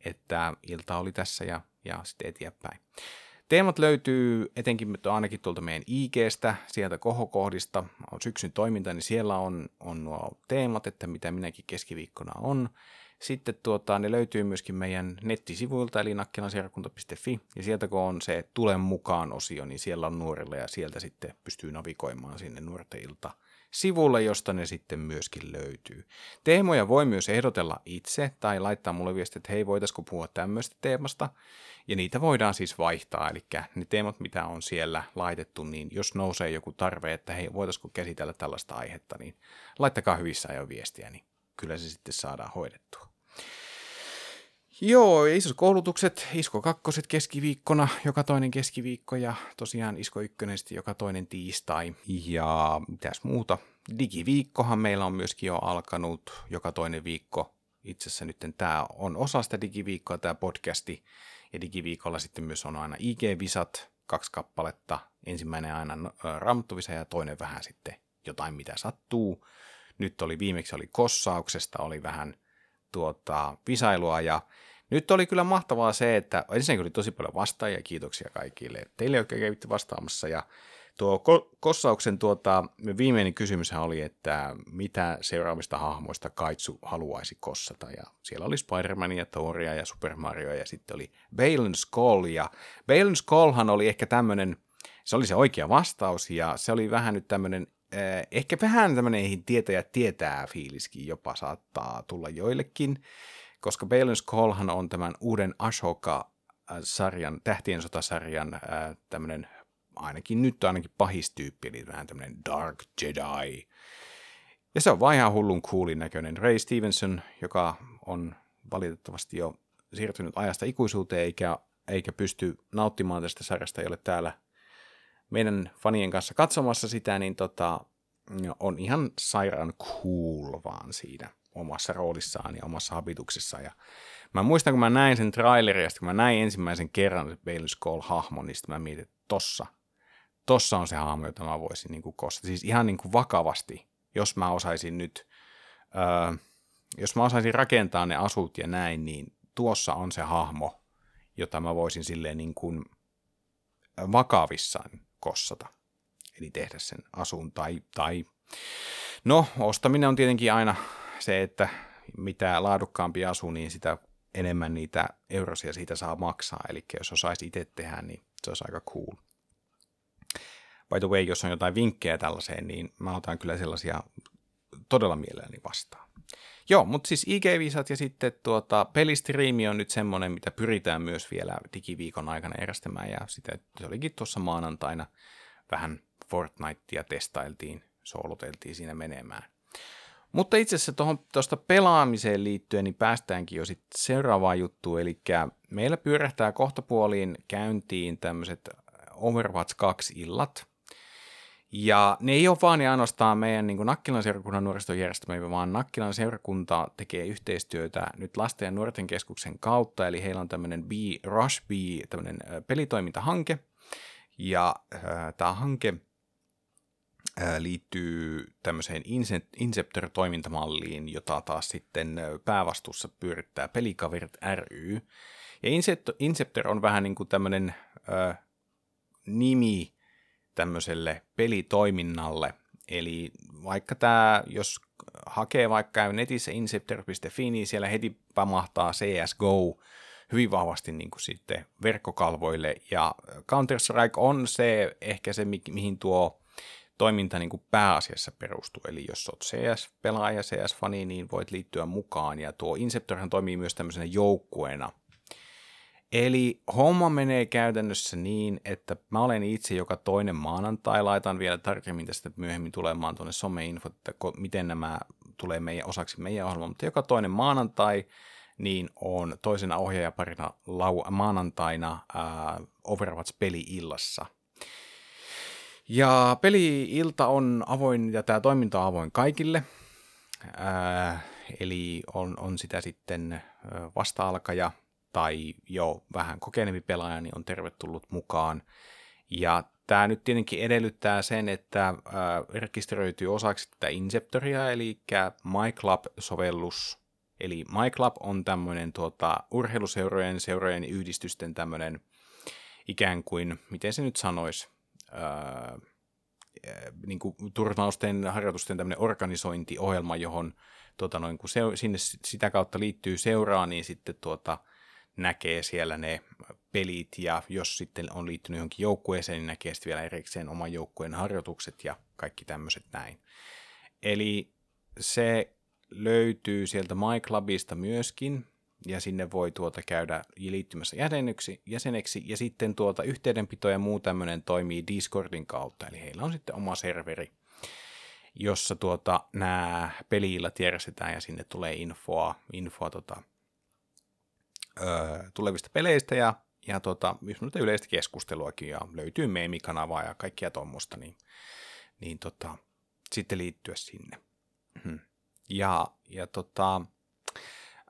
että ilta oli tässä ja, ja sitten eteenpäin. Teemat löytyy etenkin ainakin tuolta meidän IGstä, sieltä kohokohdista, on syksyn toiminta, niin siellä on, on nuo teemat, että mitä minäkin keskiviikkona on. Sitten tuota, ne löytyy myöskin meidän nettisivuilta, eli nakkelanseurakunta.fi, ja sieltä kun on se Tule mukaan osio, niin siellä on nuorille, ja sieltä sitten pystyy navigoimaan sinne nuorten ilta sivulle, josta ne sitten myöskin löytyy. Teemoja voi myös ehdotella itse tai laittaa mulle viestiä, että hei, voitaisiko puhua tämmöistä teemasta. Ja niitä voidaan siis vaihtaa, eli ne teemat, mitä on siellä laitettu, niin jos nousee joku tarve, että hei, voitaisiko käsitellä tällaista aihetta, niin laittakaa hyvissä ajoin viestiä, niin kyllä se sitten saadaan hoidettua. Joo, isot koulutukset, Isko kakkoset keskiviikkona, joka toinen keskiviikko ja tosiaan Isko ykkönen joka toinen tiistai. Ja mitäs muuta, digiviikkohan meillä on myöskin jo alkanut joka toinen viikko. Itse asiassa nyt tämä on osa sitä digiviikkoa, tämä podcasti. Ja digiviikolla sitten myös on aina IG-visat, kaksi kappaletta. Ensimmäinen aina ramttuvisa ja toinen vähän sitten jotain mitä sattuu. Nyt oli viimeksi oli kossauksesta, oli vähän tuota, visailua ja nyt oli kyllä mahtavaa se, että ensinnäkin oli tosi paljon vastaajia, kiitoksia kaikille teille, jotka kävitte vastaamassa ja tuo ko- Kossauksen tuota, viimeinen kysymys oli, että mitä seuraavista hahmoista Kaitsu haluaisi kossata. Ja siellä oli Spider-Mania, Thoria ja Super Mario ja sitten oli Balen Skull. Ja Balen Skullhan oli ehkä tämmöinen, se oli se oikea vastaus ja se oli vähän nyt tämmöinen ehkä vähän tämmöinen tietäjä tietää fiiliskin jopa saattaa tulla joillekin, koska Balance Callhan on tämän uuden Ashoka-sarjan, tähtien sotasarjan äh, tämmöinen ainakin nyt ainakin pahistyyppi, eli vähän tämmöinen Dark Jedi. Ja se on vaan ihan hullun coolin näköinen. Ray Stevenson, joka on valitettavasti jo siirtynyt ajasta ikuisuuteen, eikä, eikä pysty nauttimaan tästä sarjasta, ei ole täällä meidän fanien kanssa katsomassa sitä, niin tota, on ihan sairaan cool vaan siinä omassa roolissaan ja omassa habituksessaan. Ja mä muistan, kun mä näin sen trailerin, ja kun mä näin ensimmäisen kerran se Bale Skull-hahmon, niin mä mietin, että tossa, tossa on se hahmo, jota mä voisin niin kostata. Siis ihan niin kuin vakavasti, jos mä osaisin nyt, öö, jos mä osaisin rakentaa ne asut ja näin, niin tuossa on se hahmo, jota mä voisin silleen niin kuin vakavissaan kossata. Eli tehdä sen asun tai, tai... No, ostaminen on tietenkin aina se, että mitä laadukkaampi asu, niin sitä enemmän niitä eurosia siitä saa maksaa. Eli jos osaisi itse tehdä, niin se olisi aika cool. By the way, jos on jotain vinkkejä tällaiseen, niin mä otan kyllä sellaisia todella mielelläni vastaan. Joo, mutta siis IG-visat ja sitten tuota, pelistriimi on nyt semmoinen, mitä pyritään myös vielä digiviikon aikana järjestämään. Ja sitä, se olikin tuossa maanantaina vähän Fortnitea testailtiin, sooloteltiin siinä menemään. Mutta itse asiassa tuosta pelaamiseen liittyen niin päästäänkin jo sitten seuraavaan juttuun, eli meillä pyörähtää kohtapuoliin käyntiin tämmöiset Overwatch 2 illat, Ja ne ei ole vaan ja ainoastaan meidän niin Nakkilan seurakunnan nuorisojärjestelmä, vaan Nakkilan seurakunta tekee yhteistyötä nyt lasten ja nuorten keskuksen kautta, eli heillä on tämmöinen B, Rush B, tämmöinen pelitoimintahanke, ja äh, tämä hanke äh, liittyy tämmöiseen Inceptor-toimintamalliin, jota taas sitten päävastuussa pyörittää Pelikaverit ry. Ja Inceptor on vähän niin kuin tämmöinen äh, nimi tämmöiselle pelitoiminnalle. Eli vaikka tämä, jos hakee vaikka netissä inceptor.fi, niin siellä heti pamahtaa CSGO hyvin vahvasti niin kuin sitten verkkokalvoille. Ja Counter-Strike on se ehkä se, mihin tuo toiminta niin kuin pääasiassa perustuu. Eli jos olet CS-pelaaja, CS-fani, niin voit liittyä mukaan. Ja tuo Inceptorhan toimii myös tämmöisenä joukkueena, Eli homma menee käytännössä niin, että mä olen itse joka toinen maanantai, laitan vielä tarkemmin tästä myöhemmin tulemaan tuonne someinfot, että miten nämä tulee meidän osaksi meidän ohjelma, mutta joka toinen maanantai niin on toisena ohjaajaparina lau- maanantaina ää, Overwatch-peli-illassa. Ja peli-ilta on avoin ja tämä toiminta on avoin kaikille, ää, eli on, on sitä sitten vasta-alkaja tai jo vähän kokeneempi pelaaja, niin on tervetullut mukaan. Ja tämä nyt tietenkin edellyttää sen, että äh, rekisteröityy osaksi tätä Inceptoria, eli MyClub-sovellus. Eli MyClub on tämmöinen tuota, urheiluseurojen, seurojen yhdistysten tämmöinen ikään kuin, miten se nyt sanoisi, äh, niin kuin turnausten, harjoitusten tämmöinen organisointiohjelma, johon tuota, noin, kun se, sinne sitä kautta liittyy seuraa, niin sitten tuota, näkee siellä ne pelit ja jos sitten on liittynyt johonkin joukkueeseen, niin näkee sitten vielä erikseen oman joukkueen harjoitukset ja kaikki tämmöiset näin. Eli se löytyy sieltä MyClubista myöskin, ja sinne voi tuota käydä liittymässä jäseneksi, jäseneksi, ja sitten tuota yhteydenpito ja muu tämmöinen toimii Discordin kautta, eli heillä on sitten oma serveri, jossa tuota, nämä peliillat järjestetään ja sinne tulee infoa, infoa tota, öö, tulevista peleistä ja, ja tota, myös yleistä keskusteluakin ja löytyy meemikanavaa ja kaikkia tuommoista, niin, niin tota, sitten liittyä sinne. Hmm. Ja, ja tota,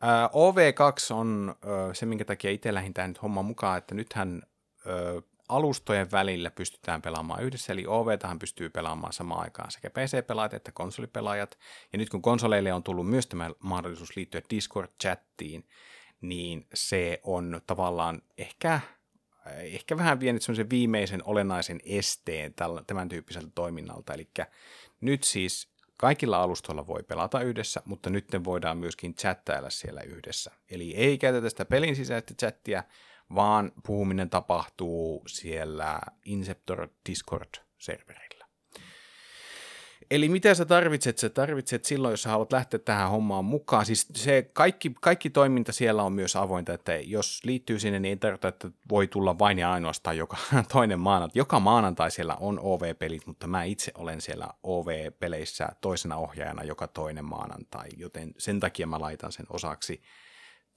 öö, OV2 on öö, se, minkä takia itse lähdin tähän nyt homman mukaan, että nythän öö, alustojen välillä pystytään pelaamaan yhdessä, eli OV pystyy pelaamaan samaan aikaan sekä PC-pelaajat että konsolipelaajat. Ja nyt kun konsoleille on tullut myös tämä mahdollisuus liittyä Discord-chattiin, niin se on tavallaan ehkä, ehkä vähän vienyt semmoisen viimeisen olennaisen esteen tämän tyyppiseltä toiminnalta. Eli nyt siis kaikilla alustoilla voi pelata yhdessä, mutta nyt ne voidaan myöskin chattailla siellä yhdessä. Eli ei käytetä sitä pelin sisäistä chattia, vaan puhuminen tapahtuu siellä Inceptor Discord-serverillä. Eli mitä sä tarvitset? Sä tarvitset silloin, jos sä haluat lähteä tähän hommaan mukaan. Siis se kaikki, kaikki toiminta siellä on myös avointa, että jos liittyy sinne, niin ei tarkoita, että voi tulla vain ja ainoastaan joka toinen maanantai. Joka maanantai siellä on OV-pelit, mutta mä itse olen siellä OV-peleissä toisena ohjaajana joka toinen maanantai, joten sen takia mä laitan sen osaksi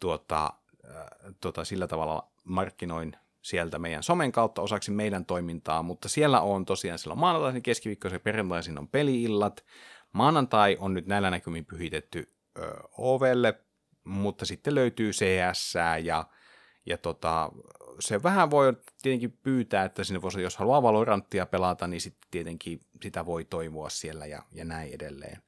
tuota, äh, tuota, sillä tavalla markkinoin sieltä meidän somen kautta osaksi meidän toimintaa, mutta siellä on tosiaan silloin maanantaisin, keskiviikkoisin ja perjantaisin on peliillat. Maanantai on nyt näillä näkymin pyhitetty ö, ovelle, mutta sitten löytyy CS ja, ja tota, se vähän voi tietenkin pyytää, että sinne voisi, jos haluaa Valoranttia pelata, niin sitten tietenkin sitä voi toivoa siellä ja, ja näin edelleen.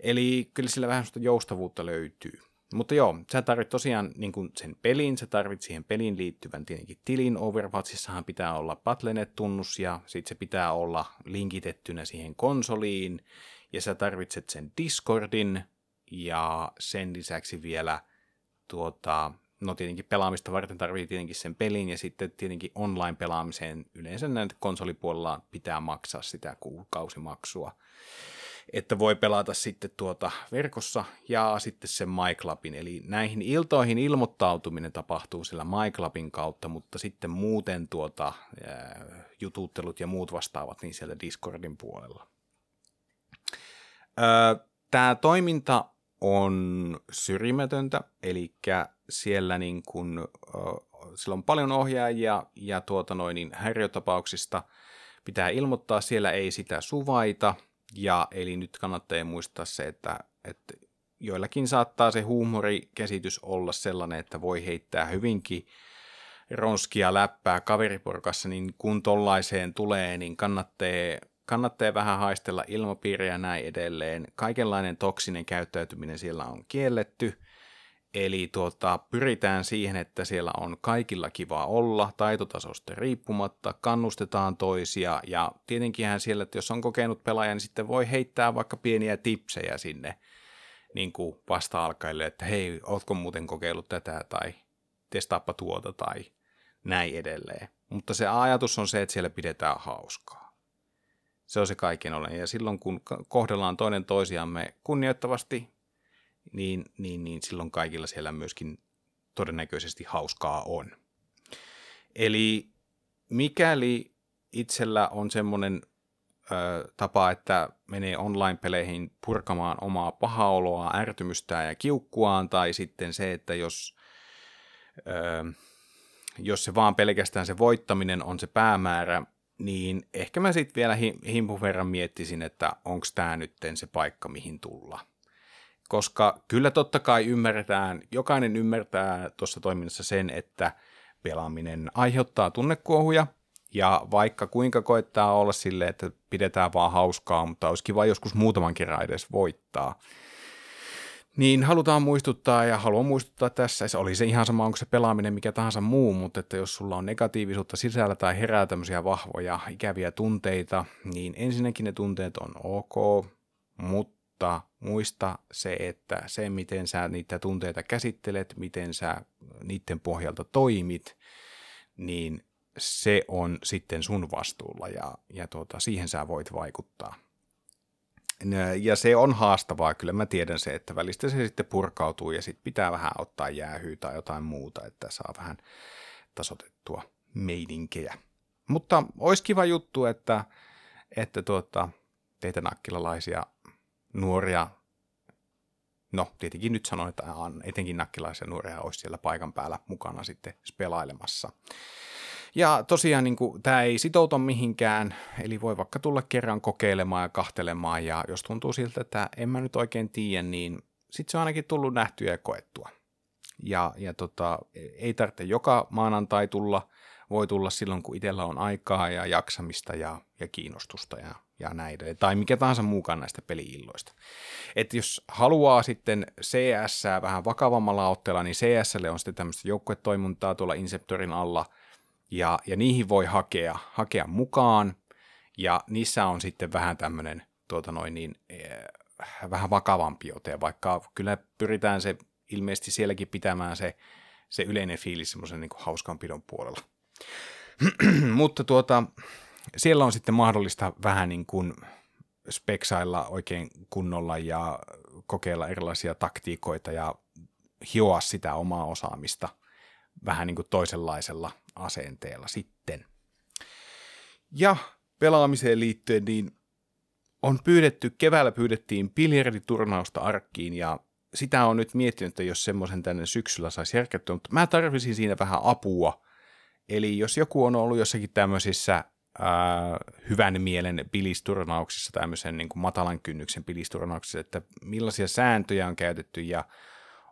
Eli kyllä sillä vähän joustavuutta löytyy. Mutta joo, sä tarvit tosiaan niin kuin sen pelin, sä tarvit siihen pelin liittyvän tietenkin tilin. Overwatchissahan pitää olla Battle.net-tunnus ja sitten se pitää olla linkitettynä siihen konsoliin. Ja sä tarvitset sen Discordin ja sen lisäksi vielä tuota, no tietenkin pelaamista varten tarvii tietenkin sen pelin ja sitten tietenkin online-pelaamiseen yleensä näin konsolipuolella pitää maksaa sitä kuukausimaksua että voi pelata sitten tuota verkossa ja sitten sen MyClubin. Eli näihin iltoihin ilmoittautuminen tapahtuu sillä MyClubin kautta, mutta sitten muuten tuota, ää, jututtelut ja muut vastaavat niin siellä Discordin puolella. Tämä toiminta on syrjimätöntä, eli siellä niin kun, siellä on paljon ohjaajia ja tuota noin, niin häiriötapauksista pitää ilmoittaa, siellä ei sitä suvaita, ja eli nyt kannattaa muistaa se, että, että joillakin saattaa se huumorikäsitys olla sellainen, että voi heittää hyvinkin ronskia läppää kaveriporkassa, niin kun tollaiseen tulee, niin kannattaa, kannattaa vähän haistella ilmapiiriä näin edelleen. Kaikenlainen toksinen käyttäytyminen siellä on kielletty, eli tuota, pyritään siihen, että siellä on kaikilla kiva olla, taitotasosta riippumatta, kannustetaan toisia, ja tietenkinhän siellä, että jos on kokenut pelaaja, niin sitten voi heittää vaikka pieniä tipsejä sinne niin kuin vasta-alkaille, että hei, ootko muuten kokeillut tätä, tai testaappa tuota, tai näin edelleen. Mutta se ajatus on se, että siellä pidetään hauskaa. Se on se kaiken olen. Ja silloin kun kohdellaan toinen toisiamme kunnioittavasti, niin, niin, niin silloin kaikilla siellä myöskin todennäköisesti hauskaa on. Eli mikäli itsellä on semmoinen ö, tapa, että menee online-peleihin purkamaan omaa pahaoloa, ärtymystään ja kiukkuaan, tai sitten se, että jos ö, jos se vaan pelkästään se voittaminen on se päämäärä, niin ehkä mä sitten vielä himpun verran miettisin, että onko tämä nyt se paikka, mihin tulla. Koska kyllä totta kai ymmärretään, jokainen ymmärtää tuossa toiminnassa sen, että pelaaminen aiheuttaa tunnekuohuja, ja vaikka kuinka koittaa olla sille, että pidetään vaan hauskaa, mutta olisi kiva joskus muutaman kerran edes voittaa, niin halutaan muistuttaa ja haluan muistuttaa tässä, se oli se ihan sama, onko se pelaaminen mikä tahansa muu, mutta että jos sulla on negatiivisuutta sisällä tai herää tämmöisiä vahvoja ikäviä tunteita, niin ensinnäkin ne tunteet on ok, mutta muista se, että se miten sä niitä tunteita käsittelet, miten sä niiden pohjalta toimit, niin se on sitten sun vastuulla ja, ja tuota, siihen sä voit vaikuttaa. Ja se on haastavaa, kyllä mä tiedän se, että välistä se sitten purkautuu ja sitten pitää vähän ottaa jäähyä tai jotain muuta, että saa vähän tasotettua meininkejä. Mutta olisi kiva juttu, että, että tuota, teitä nakkilalaisia nuoria, no tietenkin nyt sanoin, että etenkin nakkilaisia nuoria olisi siellä paikan päällä mukana sitten spelailemassa. Ja tosiaan niin kuin, tämä ei sitouta mihinkään, eli voi vaikka tulla kerran kokeilemaan ja kahtelemaan, ja jos tuntuu siltä, että en mä nyt oikein tiedä, niin sitten se on ainakin tullut nähtyä ja koettua. Ja, ja tota, ei tarvitse joka maanantai tulla, voi tulla silloin, kun itsellä on aikaa ja jaksamista ja, ja kiinnostusta ja, ja näin tai mikä tahansa muukaan näistä peliilloista. Et jos haluaa sitten CS vähän vakavammalla otteella, niin CSlle on sitten tämmöistä joukkuetoimintaa tuolla Inceptorin alla – ja, ja niihin voi hakea, hakea mukaan, ja niissä on sitten vähän tämmöinen tuota noin niin, äh, vähän vakavampi ote, vaikka kyllä pyritään se ilmeisesti sielläkin pitämään se, se yleinen fiilis semmoisen niin hauskanpidon puolella. Mutta tuota, siellä on sitten mahdollista vähän niin kuin speksailla oikein kunnolla ja kokeilla erilaisia taktiikoita ja hioa sitä omaa osaamista vähän niin kuin toisenlaisella asenteella sitten. Ja pelaamiseen liittyen, niin on pyydetty, keväällä pyydettiin biljarditurnausta arkkiin ja sitä on nyt miettinyt, että jos semmoisen tänne syksyllä saisi järkettyä, mutta mä tarvisin siinä vähän apua. Eli jos joku on ollut jossakin tämmöisissä ää, hyvän mielen pilisturnauksissa, tämmöisen niin kuin matalan kynnyksen pilisturnauksissa, että millaisia sääntöjä on käytetty ja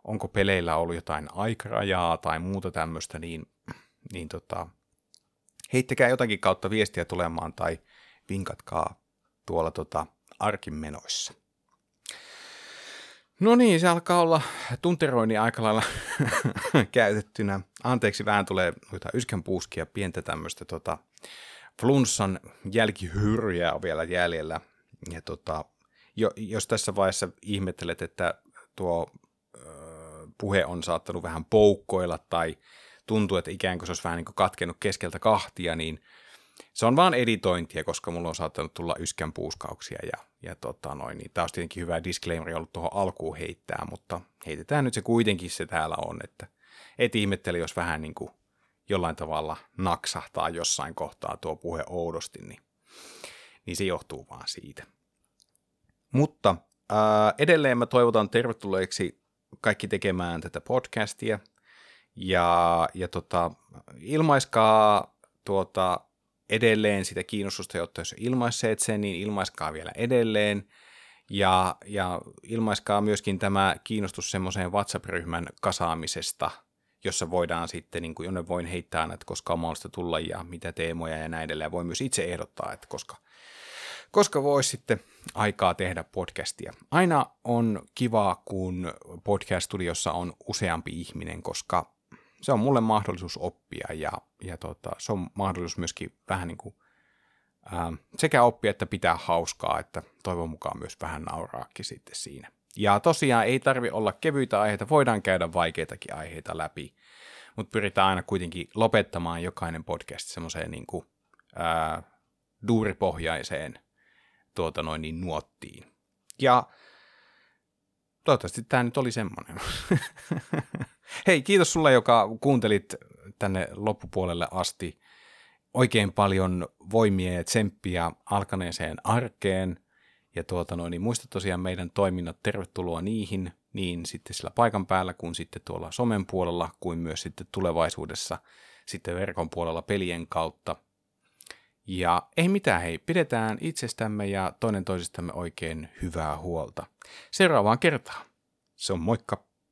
onko peleillä ollut jotain aikarajaa tai muuta tämmöistä, niin niin tota, heittäkää jotakin kautta viestiä tulemaan tai vinkatkaa tuolla tota arkin menoissa. No niin, se alkaa olla tunteroini aika lailla käytettynä. Anteeksi, vähän tulee noita yskänpuuskia, pientä tämmöistä tota, flunssan jälkihyrjää on vielä jäljellä. Ja tota, jo, jos tässä vaiheessa ihmettelet, että tuo ö, puhe on saattanut vähän poukkoilla tai tuntuu, että ikään kuin se olisi vähän niin kuin katkenut keskeltä kahtia, niin se on vaan editointia, koska mulla on saattanut tulla yskän puuskauksia ja, ja tota noin, niin tämä olisi tietenkin hyvä disclaimer ollut tuohon alkuun heittää, mutta heitetään nyt se kuitenkin se täällä on, että et ihmettele, jos vähän niin kuin jollain tavalla naksahtaa jossain kohtaa tuo puhe oudosti, niin, niin se johtuu vaan siitä. Mutta ää, edelleen mä toivotan tervetulleeksi kaikki tekemään tätä podcastia – ja, ja tota, ilmaiskaa tuota, edelleen sitä kiinnostusta, jotta jos ilmaisseet sen, niin ilmaiskaa vielä edelleen. Ja, ja ilmaiskaa myöskin tämä kiinnostus semmoiseen WhatsApp-ryhmän kasaamisesta, jossa voidaan sitten, niin kuin, jonne voin heittää että koska on mahdollista tulla ja mitä teemoja ja näin edelleen. Voi myös itse ehdottaa, että koska, koska voisi sitten aikaa tehdä podcastia. Aina on kiva, kun podcast-studiossa on useampi ihminen, koska se on mulle mahdollisuus oppia ja, ja tota, se on mahdollisuus myöskin vähän niin kuin, ää, sekä oppia että pitää hauskaa, että toivon mukaan myös vähän nauraakin sitten siinä. Ja tosiaan ei tarvi olla kevyitä aiheita, voidaan käydä vaikeitakin aiheita läpi, mutta pyritään aina kuitenkin lopettamaan jokainen podcast semmoiseen niin kuin, ää, duuripohjaiseen tuota noin niin nuottiin. Ja toivottavasti tämä nyt oli semmoinen. Hei, kiitos sulle, joka kuuntelit tänne loppupuolelle asti. Oikein paljon voimia ja tsemppiä alkaneeseen arkeen. Ja tuota noin, niin muista tosiaan meidän toiminnat, tervetuloa niihin, niin sitten sillä paikan päällä kuin sitten tuolla somen puolella, kuin myös sitten tulevaisuudessa sitten verkon puolella pelien kautta. Ja ei mitään, hei, pidetään itsestämme ja toinen toisistamme oikein hyvää huolta. Seuraavaan kertaan. Se on moikka!